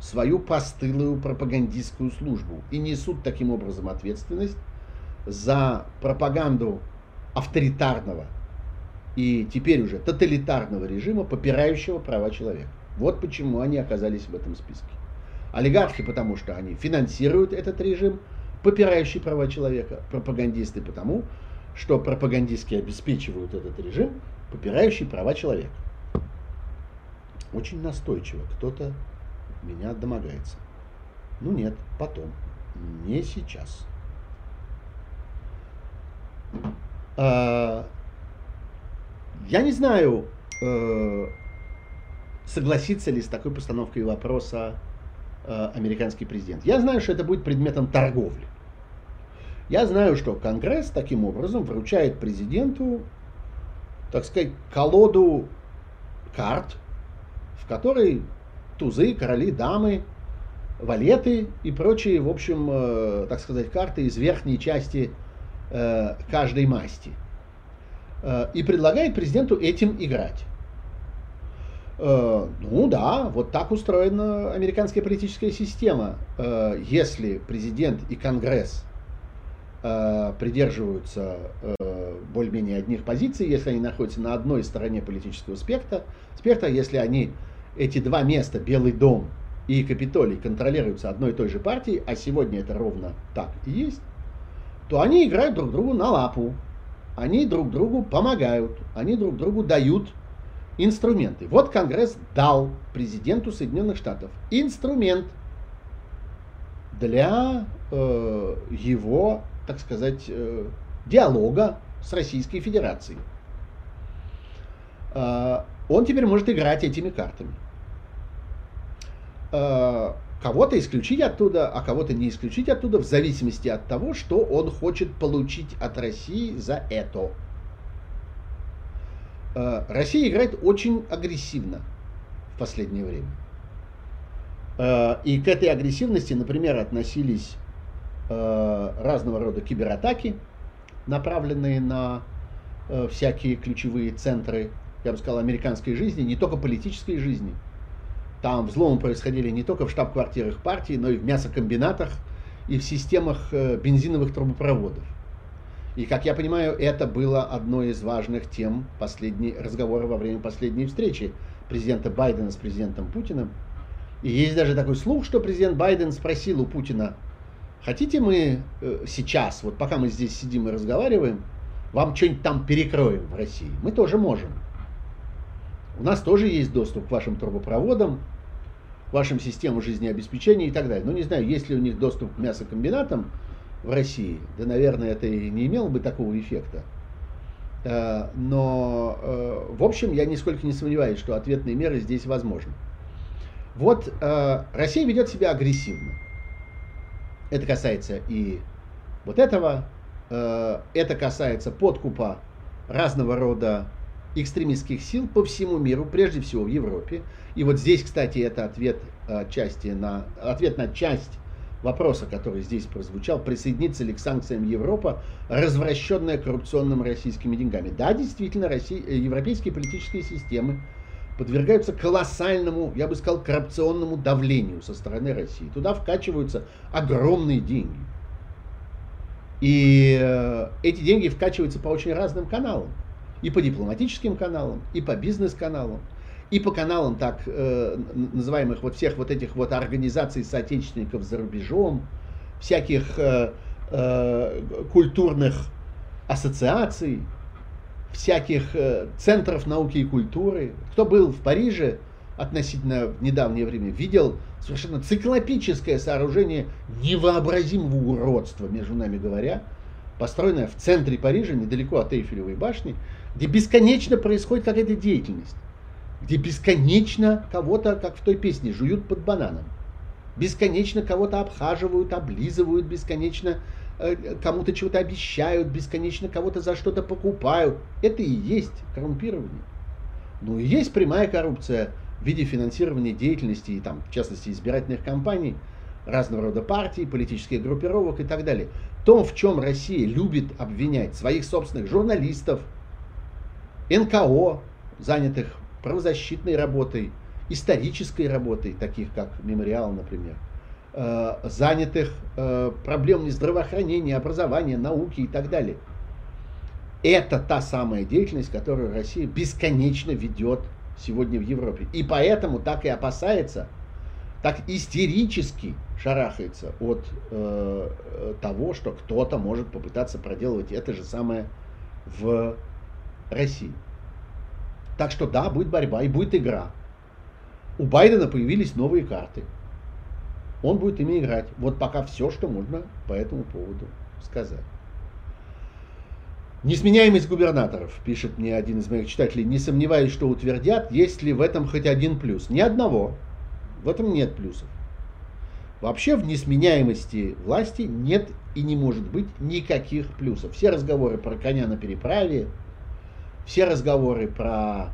свою постылую пропагандистскую службу и несут таким образом ответственность за пропаганду авторитарного и теперь уже тоталитарного режима, попирающего права человека. Вот почему они оказались в этом списке. Олигархи, потому что они финансируют этот режим, попирающий права человека. Пропагандисты, потому что пропагандистски обеспечивают этот режим, попирающий права человека. Очень настойчиво кто-то меня домогается. Ну нет, потом. Не сейчас. А, я не знаю, э, согласится ли с такой постановкой вопроса э, американский президент. Я знаю, что это будет предметом торговли. Я знаю, что Конгресс таким образом вручает президенту, так сказать, колоду карт, в которой тузы, короли, дамы, валеты и прочие, в общем, э, так сказать, карты из верхней части э, каждой масти. Э, и предлагает президенту этим играть. Э, ну да, вот так устроена американская политическая система. Э, если президент и Конгресс э, придерживаются более-менее одних позиций, если они находятся на одной стороне политического спектра, спектра если они эти два места, Белый дом и Капитолий, контролируются одной и той же партией, а сегодня это ровно так и есть, то они играют друг другу на лапу. Они друг другу помогают, они друг другу дают инструменты. Вот Конгресс дал президенту Соединенных Штатов инструмент для э, его, так сказать, э, диалога с Российской Федерацией. Э, он теперь может играть этими картами. Э, кого-то исключить оттуда, а кого-то не исключить оттуда, в зависимости от того, что он хочет получить от России за это. Э, Россия играет очень агрессивно в последнее время. Э, и к этой агрессивности, например, относились разного рода кибератаки, направленные на всякие ключевые центры, я бы сказал, американской жизни, не только политической жизни – там взломы происходили не только в штаб-квартирах партии, но и в мясокомбинатах и в системах э, бензиновых трубопроводов. И, как я понимаю, это было одной из важных тем последней разговора во время последней встречи президента Байдена с президентом Путиным. И есть даже такой слух, что президент Байден спросил у Путина, хотите мы э, сейчас, вот пока мы здесь сидим и разговариваем, вам что-нибудь там перекроем в России? Мы тоже можем. У нас тоже есть доступ к вашим трубопроводам. вашим системам жизнеобеспечения и так далее. Ну, не знаю, есть ли у них доступ к мясокомбинатам в России. Да, наверное, это и не имело бы такого эффекта. Э, но, э, в общем, я нисколько не сомневаюсь, что ответные меры здесь возможны. Вот э, Россия ведет себя агрессивно. Это касается и вот этого, это касается подкупа разного рода экстремистских сил по всему миру, прежде всего в Европе. И вот здесь, кстати, это ответ, части на, ответ на часть вопроса, который здесь прозвучал, присоединится ли к санкциям Европа, развращенная коррупционными российскими деньгами. Да, действительно, Россия, э, европейские политические системы подвергаются колоссальному, я бы сказал, коррупционному давлению со стороны России. Туда вкачиваются огромные деньги. И э, эти деньги вкачиваются по очень разным каналам. И по дипломатическим каналам, и по бизнес-каналам и по каналам так э, называемых вот всех вот этих вот организаций соотечественников за рубежом, всяких э, э, культурных ассоциаций, всяких э, центров науки и культуры. Кто был в Париже относительно в недавнее время, видел совершенно циклопическое сооружение невообразимого уродства, между нами говоря, построенное в центре Парижа, недалеко от Эйфелевой башни, где бесконечно происходит какая-то деятельность где бесконечно кого-то, как в той песне, жуют под бананом. Бесконечно кого-то обхаживают, облизывают, бесконечно э, кому-то чего-то обещают, бесконечно кого-то за что-то покупают. Это и есть коррумпирование. Ну и есть прямая коррупция в виде финансирования деятельности, и там, в частности, избирательных кампаний, разного рода партий, политических группировок и так далее. То, в чем Россия любит обвинять своих собственных журналистов, НКО, занятых правозащитной работой, исторической работой, таких как мемориал, например, э, занятых э, проблемами здравоохранения, образования, науки и так далее. Это та самая деятельность, которую Россия бесконечно ведет сегодня в Европе. И поэтому так и опасается, так истерически шарахается от э, того, что кто-то может попытаться проделывать это же самое в России. Так что да, будет борьба и будет игра. У Байдена появились новые карты. Он будет ими играть. Вот пока все, что можно по этому поводу сказать. Несменяемость губернаторов, пишет мне один из моих читателей, не сомневаюсь, что утвердят, есть ли в этом хоть один плюс. Ни одного. В этом нет плюсов. Вообще в несменяемости власти нет и не может быть никаких плюсов. Все разговоры про коня на переправе, все разговоры про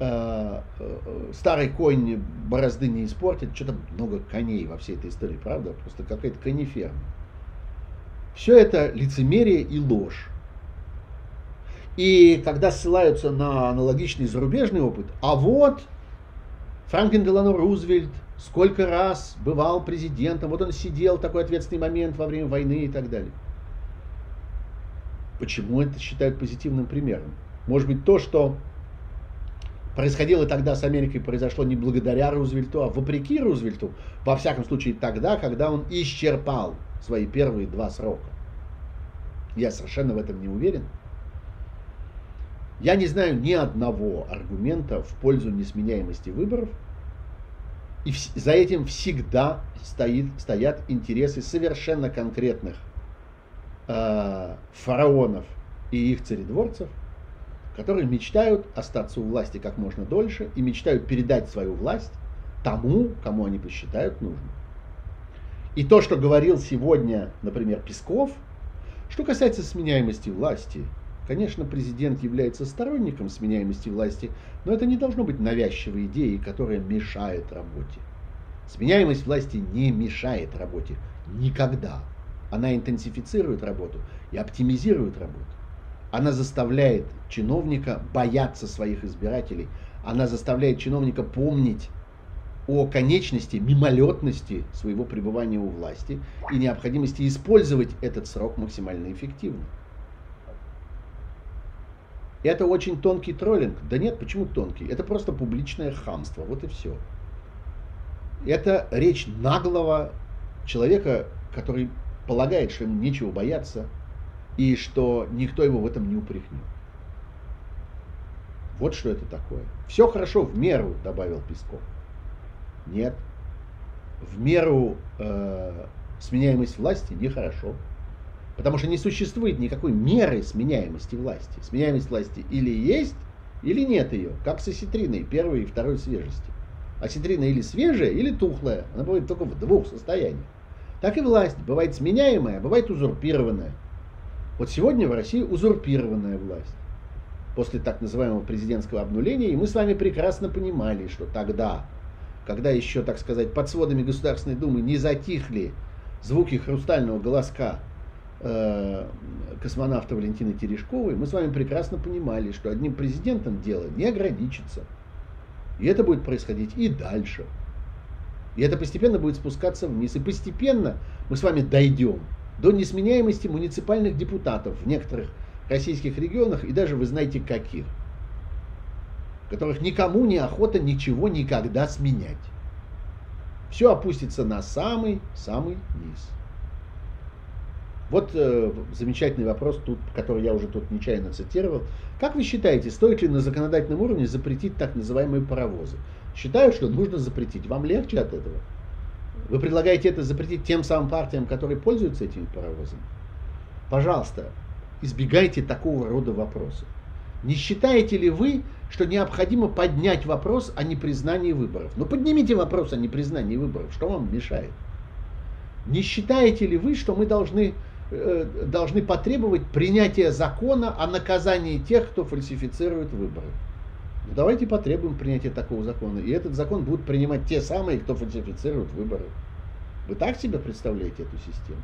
э, э, старый конь борозды не испортит, что-то много коней во всей этой истории, правда? Просто какая-то кониферма. Все это лицемерие и ложь. И когда ссылаются на аналогичный зарубежный опыт, а вот Франклин Делано Рузвельт сколько раз бывал президентом, вот он сидел в такой ответственный момент во время войны и так далее. Почему это считают позитивным примером? Может быть, то, что происходило тогда с Америкой, произошло не благодаря Рузвельту, а вопреки Рузвельту, во всяком случае тогда, когда он исчерпал свои первые два срока. Я совершенно в этом не уверен. Я не знаю ни одного аргумента в пользу несменяемости выборов, и за этим всегда стоит, стоят интересы совершенно конкретных э, фараонов и их царедворцев, которые мечтают остаться у власти как можно дольше и мечтают передать свою власть тому, кому они посчитают нужным. И то, что говорил сегодня, например, Песков, что касается сменяемости власти, конечно, президент является сторонником сменяемости власти, но это не должно быть навязчивой идеей, которая мешает работе. Сменяемость власти не мешает работе никогда. Она интенсифицирует работу и оптимизирует работу. Она заставляет чиновника бояться своих избирателей. Она заставляет чиновника помнить о конечности, мимолетности своего пребывания у власти и необходимости использовать этот срок максимально эффективно. Это очень тонкий троллинг. Да нет, почему тонкий? Это просто публичное хамство. Вот и все. Это речь наглого человека, который полагает, что ему нечего бояться, и что никто его в этом не упрекнет. Вот что это такое. Все хорошо в меру, добавил Песков. Нет. В меру э, сменяемость власти нехорошо. Потому что не существует никакой меры сменяемости власти. Сменяемость власти или есть, или нет ее. Как с осетриной первой и второй свежести. Осетрина или свежая, или тухлая. Она бывает только в двух состояниях. Так и власть бывает сменяемая, бывает узурпированная. Вот сегодня в России узурпированная власть. После так называемого президентского обнуления, и мы с вами прекрасно понимали, что тогда, когда еще, так сказать, под сводами Государственной Думы не затихли звуки хрустального голоска э, космонавта Валентины Терешковой, мы с вами прекрасно понимали, что одним президентом дело не ограничится. И это будет происходить и дальше. И это постепенно будет спускаться вниз. И постепенно мы с вами дойдем до несменяемости муниципальных депутатов в некоторых российских регионах, и даже вы знаете каких, которых никому не охота ничего никогда сменять. Все опустится на самый-самый низ. Вот э, замечательный вопрос, тут, который я уже тут нечаянно цитировал. Как вы считаете, стоит ли на законодательном уровне запретить так называемые паровозы? Считаю, что нужно запретить. Вам легче от этого? Вы предлагаете это запретить тем самым партиям, которые пользуются этими паровозами? Пожалуйста, избегайте такого рода вопросов. Не считаете ли вы, что необходимо поднять вопрос о непризнании выборов? Ну поднимите вопрос о непризнании выборов, что вам мешает? Не считаете ли вы, что мы должны, э, должны потребовать принятия закона о наказании тех, кто фальсифицирует выборы? Ну, давайте потребуем принятия такого закона. И этот закон будут принимать те самые, кто фальсифицирует выборы. Вы так себе представляете эту систему?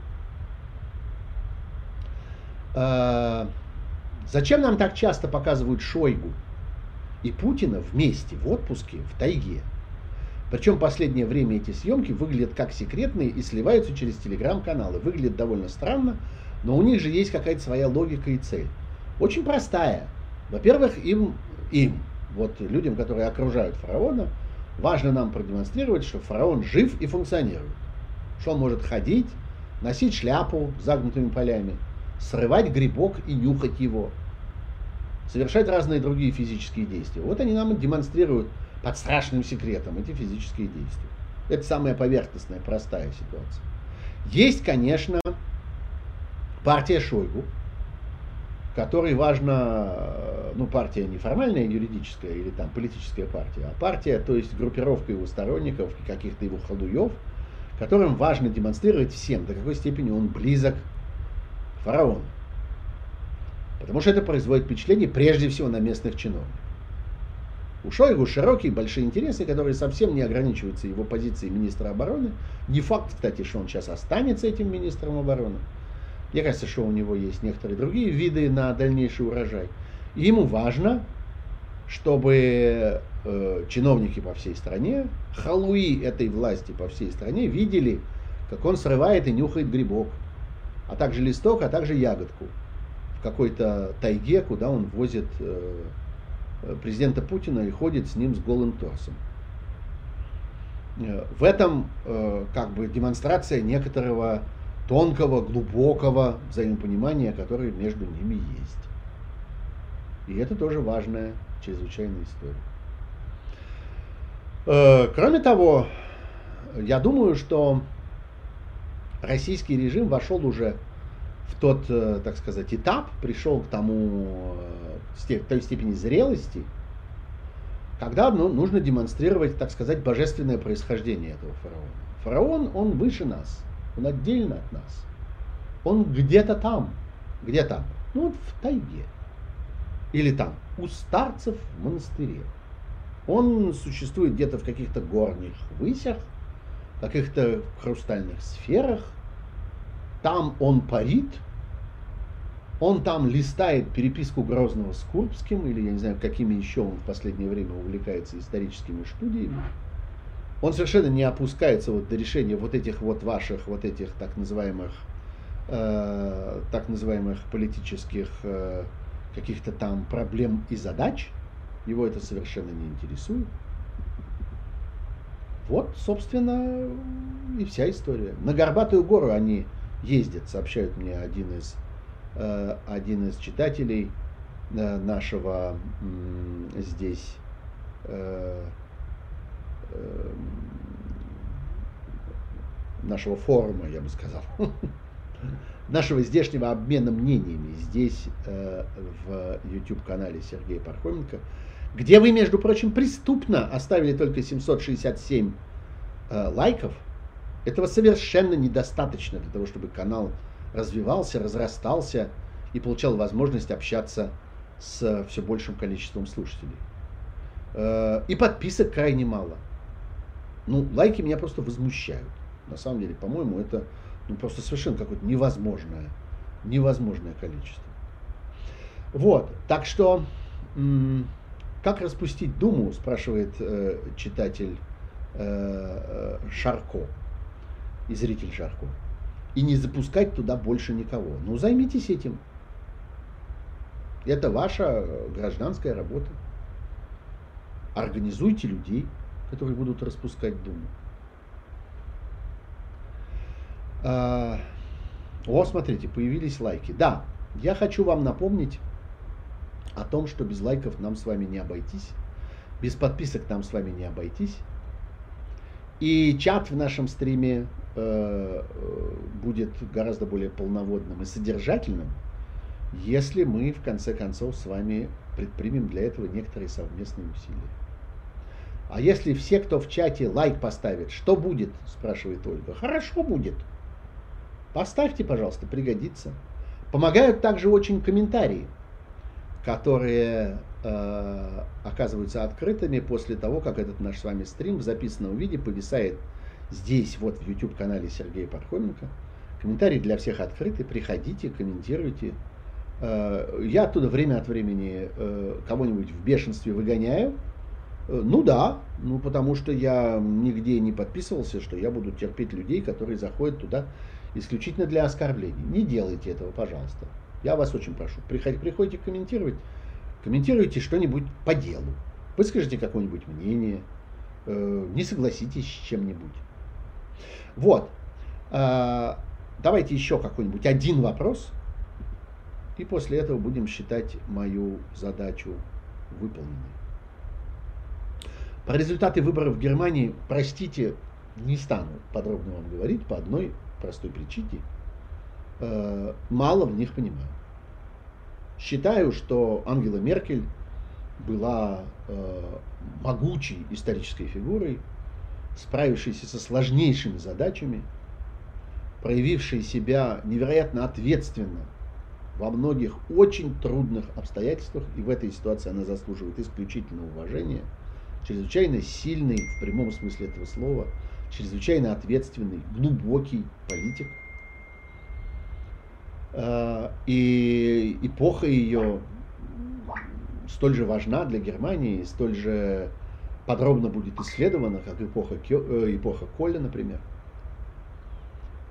А, зачем нам так часто показывают Шойгу и Путина вместе в отпуске в тайге? Причем последнее время эти съемки выглядят как секретные и сливаются через телеграм-каналы. Выглядят довольно странно, но у них же есть какая-то своя логика и цель. Очень простая. Во-первых, им, им вот людям, которые окружают фараона, важно нам продемонстрировать, что фараон жив и функционирует. Что он может ходить, носить шляпу с загнутыми полями, срывать грибок и нюхать его, совершать разные другие физические действия. Вот они нам демонстрируют под страшным секретом эти физические действия. Это самая поверхностная, простая ситуация. Есть, конечно, партия Шойгу, которой важно, ну, партия не формальная юридическая или там политическая партия, а партия, то есть группировка его сторонников, каких-то его халуев, которым важно демонстрировать всем, до какой степени он близок к фараону. Потому что это производит впечатление прежде всего на местных чиновников. У Шойгу широкие, большие интересы, которые совсем не ограничиваются его позицией министра обороны. Не факт, кстати, что он сейчас останется этим министром обороны. Мне кажется, что у него есть некоторые другие виды на дальнейший урожай. И ему важно, чтобы э, чиновники по всей стране, халуи этой власти по всей стране видели, как он срывает и нюхает грибок, а также листок, а также ягодку в какой-то тайге, куда он возит э, президента Путина и ходит с ним с голым торсом. Э, в этом э, как бы демонстрация некоторого тонкого, глубокого взаимопонимания, которое между ними есть. И это тоже важная, чрезвычайная история. Э, кроме того, я думаю, что российский режим вошел уже в тот, э, так сказать, этап, пришел к тому, к той степени зрелости, когда ну, нужно демонстрировать, так сказать, божественное происхождение этого фараона. Фараон, он выше нас. Он отдельно от нас. Он где-то там. Где там? Ну вот в тайге. Или там, у старцев в монастыре. Он существует где-то в каких-то горних высях, каких-то хрустальных сферах. Там он парит, он там листает переписку Грозного с Курбским, или я не знаю, какими еще он в последнее время увлекается историческими студиями он совершенно не опускается вот до решения вот этих вот ваших, вот этих так называемых, э, так называемых политических э, каких-то там проблем и задач. Его это совершенно не интересует. Вот, собственно, и вся история. На Горбатую гору они ездят, сообщают мне один из, э, один из читателей э, нашего э, здесь э, Эм, нашего форума, я бы сказал, нашего здешнего обмена мнениями здесь, э, в YouTube-канале Сергея Пархоменко, где вы, между прочим, преступно оставили только 767 э, лайков. Этого совершенно недостаточно для того, чтобы канал развивался, разрастался и получал возможность общаться с все большим количеством слушателей. Э, и подписок крайне мало. Ну, лайки меня просто возмущают. На самом деле, по-моему, это ну, просто совершенно какое-то невозможное, невозможное количество. Вот, так что, как распустить Думу, спрашивает э, читатель э, э, Шарко и зритель Шарко, и не запускать туда больше никого. Ну, займитесь этим. Это ваша гражданская работа. Организуйте людей, которые будут распускать Думу. А, о, смотрите, появились лайки. Да, я хочу вам напомнить о том, что без лайков нам с вами не обойтись, без подписок нам с вами не обойтись. И чат в нашем стриме э, будет гораздо более полноводным и содержательным, если мы в конце концов с вами предпримем для этого некоторые совместные усилия. А если все, кто в чате лайк поставит, что будет, спрашивает Ольга. Хорошо будет. Поставьте, пожалуйста, пригодится. Помогают также очень комментарии, которые э, оказываются открытыми после того, как этот наш с вами стрим в записанном виде повисает здесь, вот в YouTube-канале Сергея Пархоменко. Комментарии для всех открыты. Приходите, комментируйте. Э, я оттуда время от времени э, кого-нибудь в бешенстве выгоняю. Э, ну да, ну потому что я нигде не подписывался, что я буду терпеть людей, которые заходят туда исключительно для оскорблений. Не делайте этого, пожалуйста. Я вас очень прошу. Приходите, приходите комментировать, комментируйте что-нибудь по делу. Выскажите какое-нибудь мнение, э, не согласитесь с чем-нибудь. Вот. Э, давайте еще какой-нибудь один вопрос, и после этого будем считать мою задачу выполненной. Про результаты выборов в Германии, простите, не стану подробно вам говорить по одной простой причине, э, мало в них понимаю. Считаю, что Ангела Меркель была э, могучей исторической фигурой, справившейся со сложнейшими задачами, проявившей себя невероятно ответственно во многих очень трудных обстоятельствах, и в этой ситуации она заслуживает исключительного уважения, чрезвычайно сильный в прямом смысле этого слова – чрезвычайно ответственный, глубокий политик. А, и эпоха ее столь же важна для Германии, столь же подробно будет исследована, как эпоха, э, эпоха Колля, например.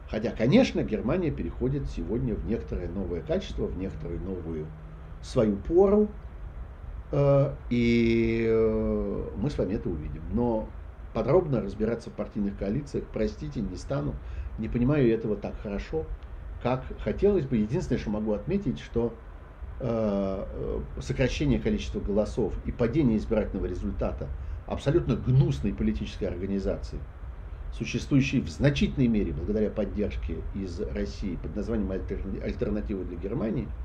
Хотя, конечно, Германия переходит сегодня в некоторое новое качество, в некоторую новую свою пору, э, и э, мы с вами это увидим. Но подробно разбираться в партийных коалициях, простите, не стану, не понимаю этого так хорошо, как хотелось бы. Единственное, что могу отметить, что э, сокращение количества голосов и падение избирательного результата абсолютно гнусной политической организации, существующей в значительной мере благодаря поддержке из России под названием «Альтернатива для Германии»,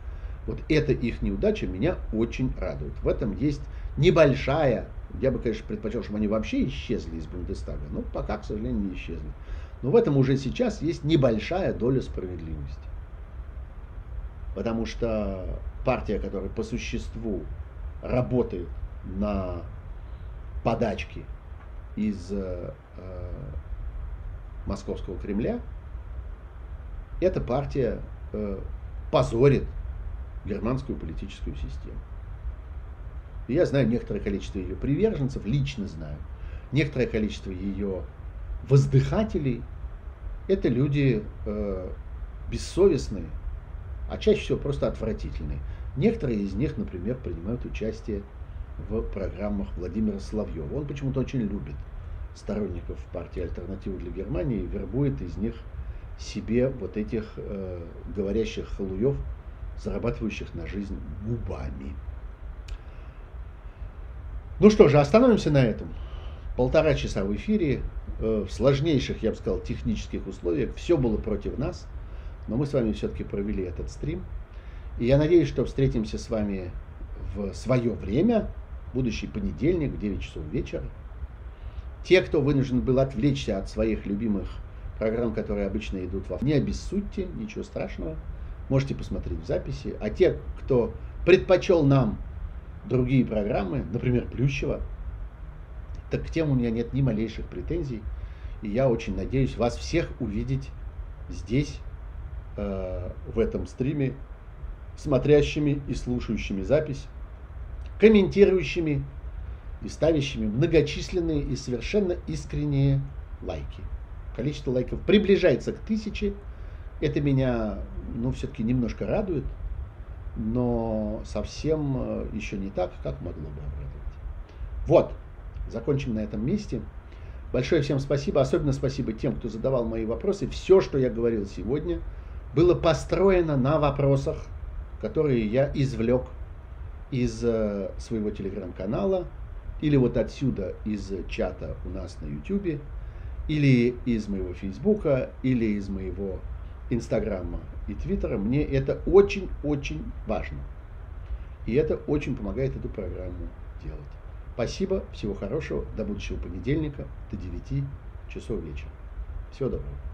вот эта их неудача меня очень радует. В этом есть небольшая я бы, конечно, предпочел, чтобы они вообще исчезли из Бундестага, но пока, к сожалению, не исчезли. Но в этом уже сейчас есть небольшая доля справедливости. Потому что партия, которая по существу работает на подачке из э, московского Кремля, эта партия э, позорит германскую политическую систему. Я знаю некоторое количество ее приверженцев, лично знаю. Некоторое количество ее воздыхателей – это люди э, бессовестные, а чаще всего просто отвратительные. Некоторые из них, например, принимают участие в программах Владимира Соловьева. Он почему-то очень любит сторонников партии «Альтернатива для Германии» и вербует из них себе вот этих э, говорящих халуев, зарабатывающих на жизнь губами. Ну что же, остановимся на этом. Полтора часа в эфире. Э, в сложнейших, я бы сказал, технических условиях. Все было против нас, но мы с вами все-таки провели этот стрим. И я надеюсь, что встретимся с вами в свое время, будущий понедельник в 9 часов вечера. Те, кто вынужден был отвлечься от своих любимых программ, которые обычно идут во не обессудьте, ничего страшного. Можете посмотреть в записи. А те, кто предпочел нам другие программы, например, Плющева, так к тем у меня нет ни малейших претензий. И я очень надеюсь вас всех увидеть здесь, э, в этом стриме, смотрящими и слушающими запись, комментирующими и ставящими многочисленные и совершенно искренние лайки. Количество лайков приближается к тысяче. Это меня, ну, все-таки немножко радует, но совсем э, еще не так, как могло бы обрадовать. Вот, закончим на этом месте. Большое всем спасибо, особенно спасибо тем, кто задавал мои вопросы. Все, что я говорил сегодня, было построено на вопросах, которые я извлек из э, своего телеграм-канала или вот отсюда из чата у нас на YouTube, или из моего Фейсбука, или из моего Инстаграма и Твиттера. Мне это очень-очень важно. И это очень помогает эту программу делать. Спасибо, всего хорошего, до будущего понедельника, до 9 часов вечера. Всего доброго.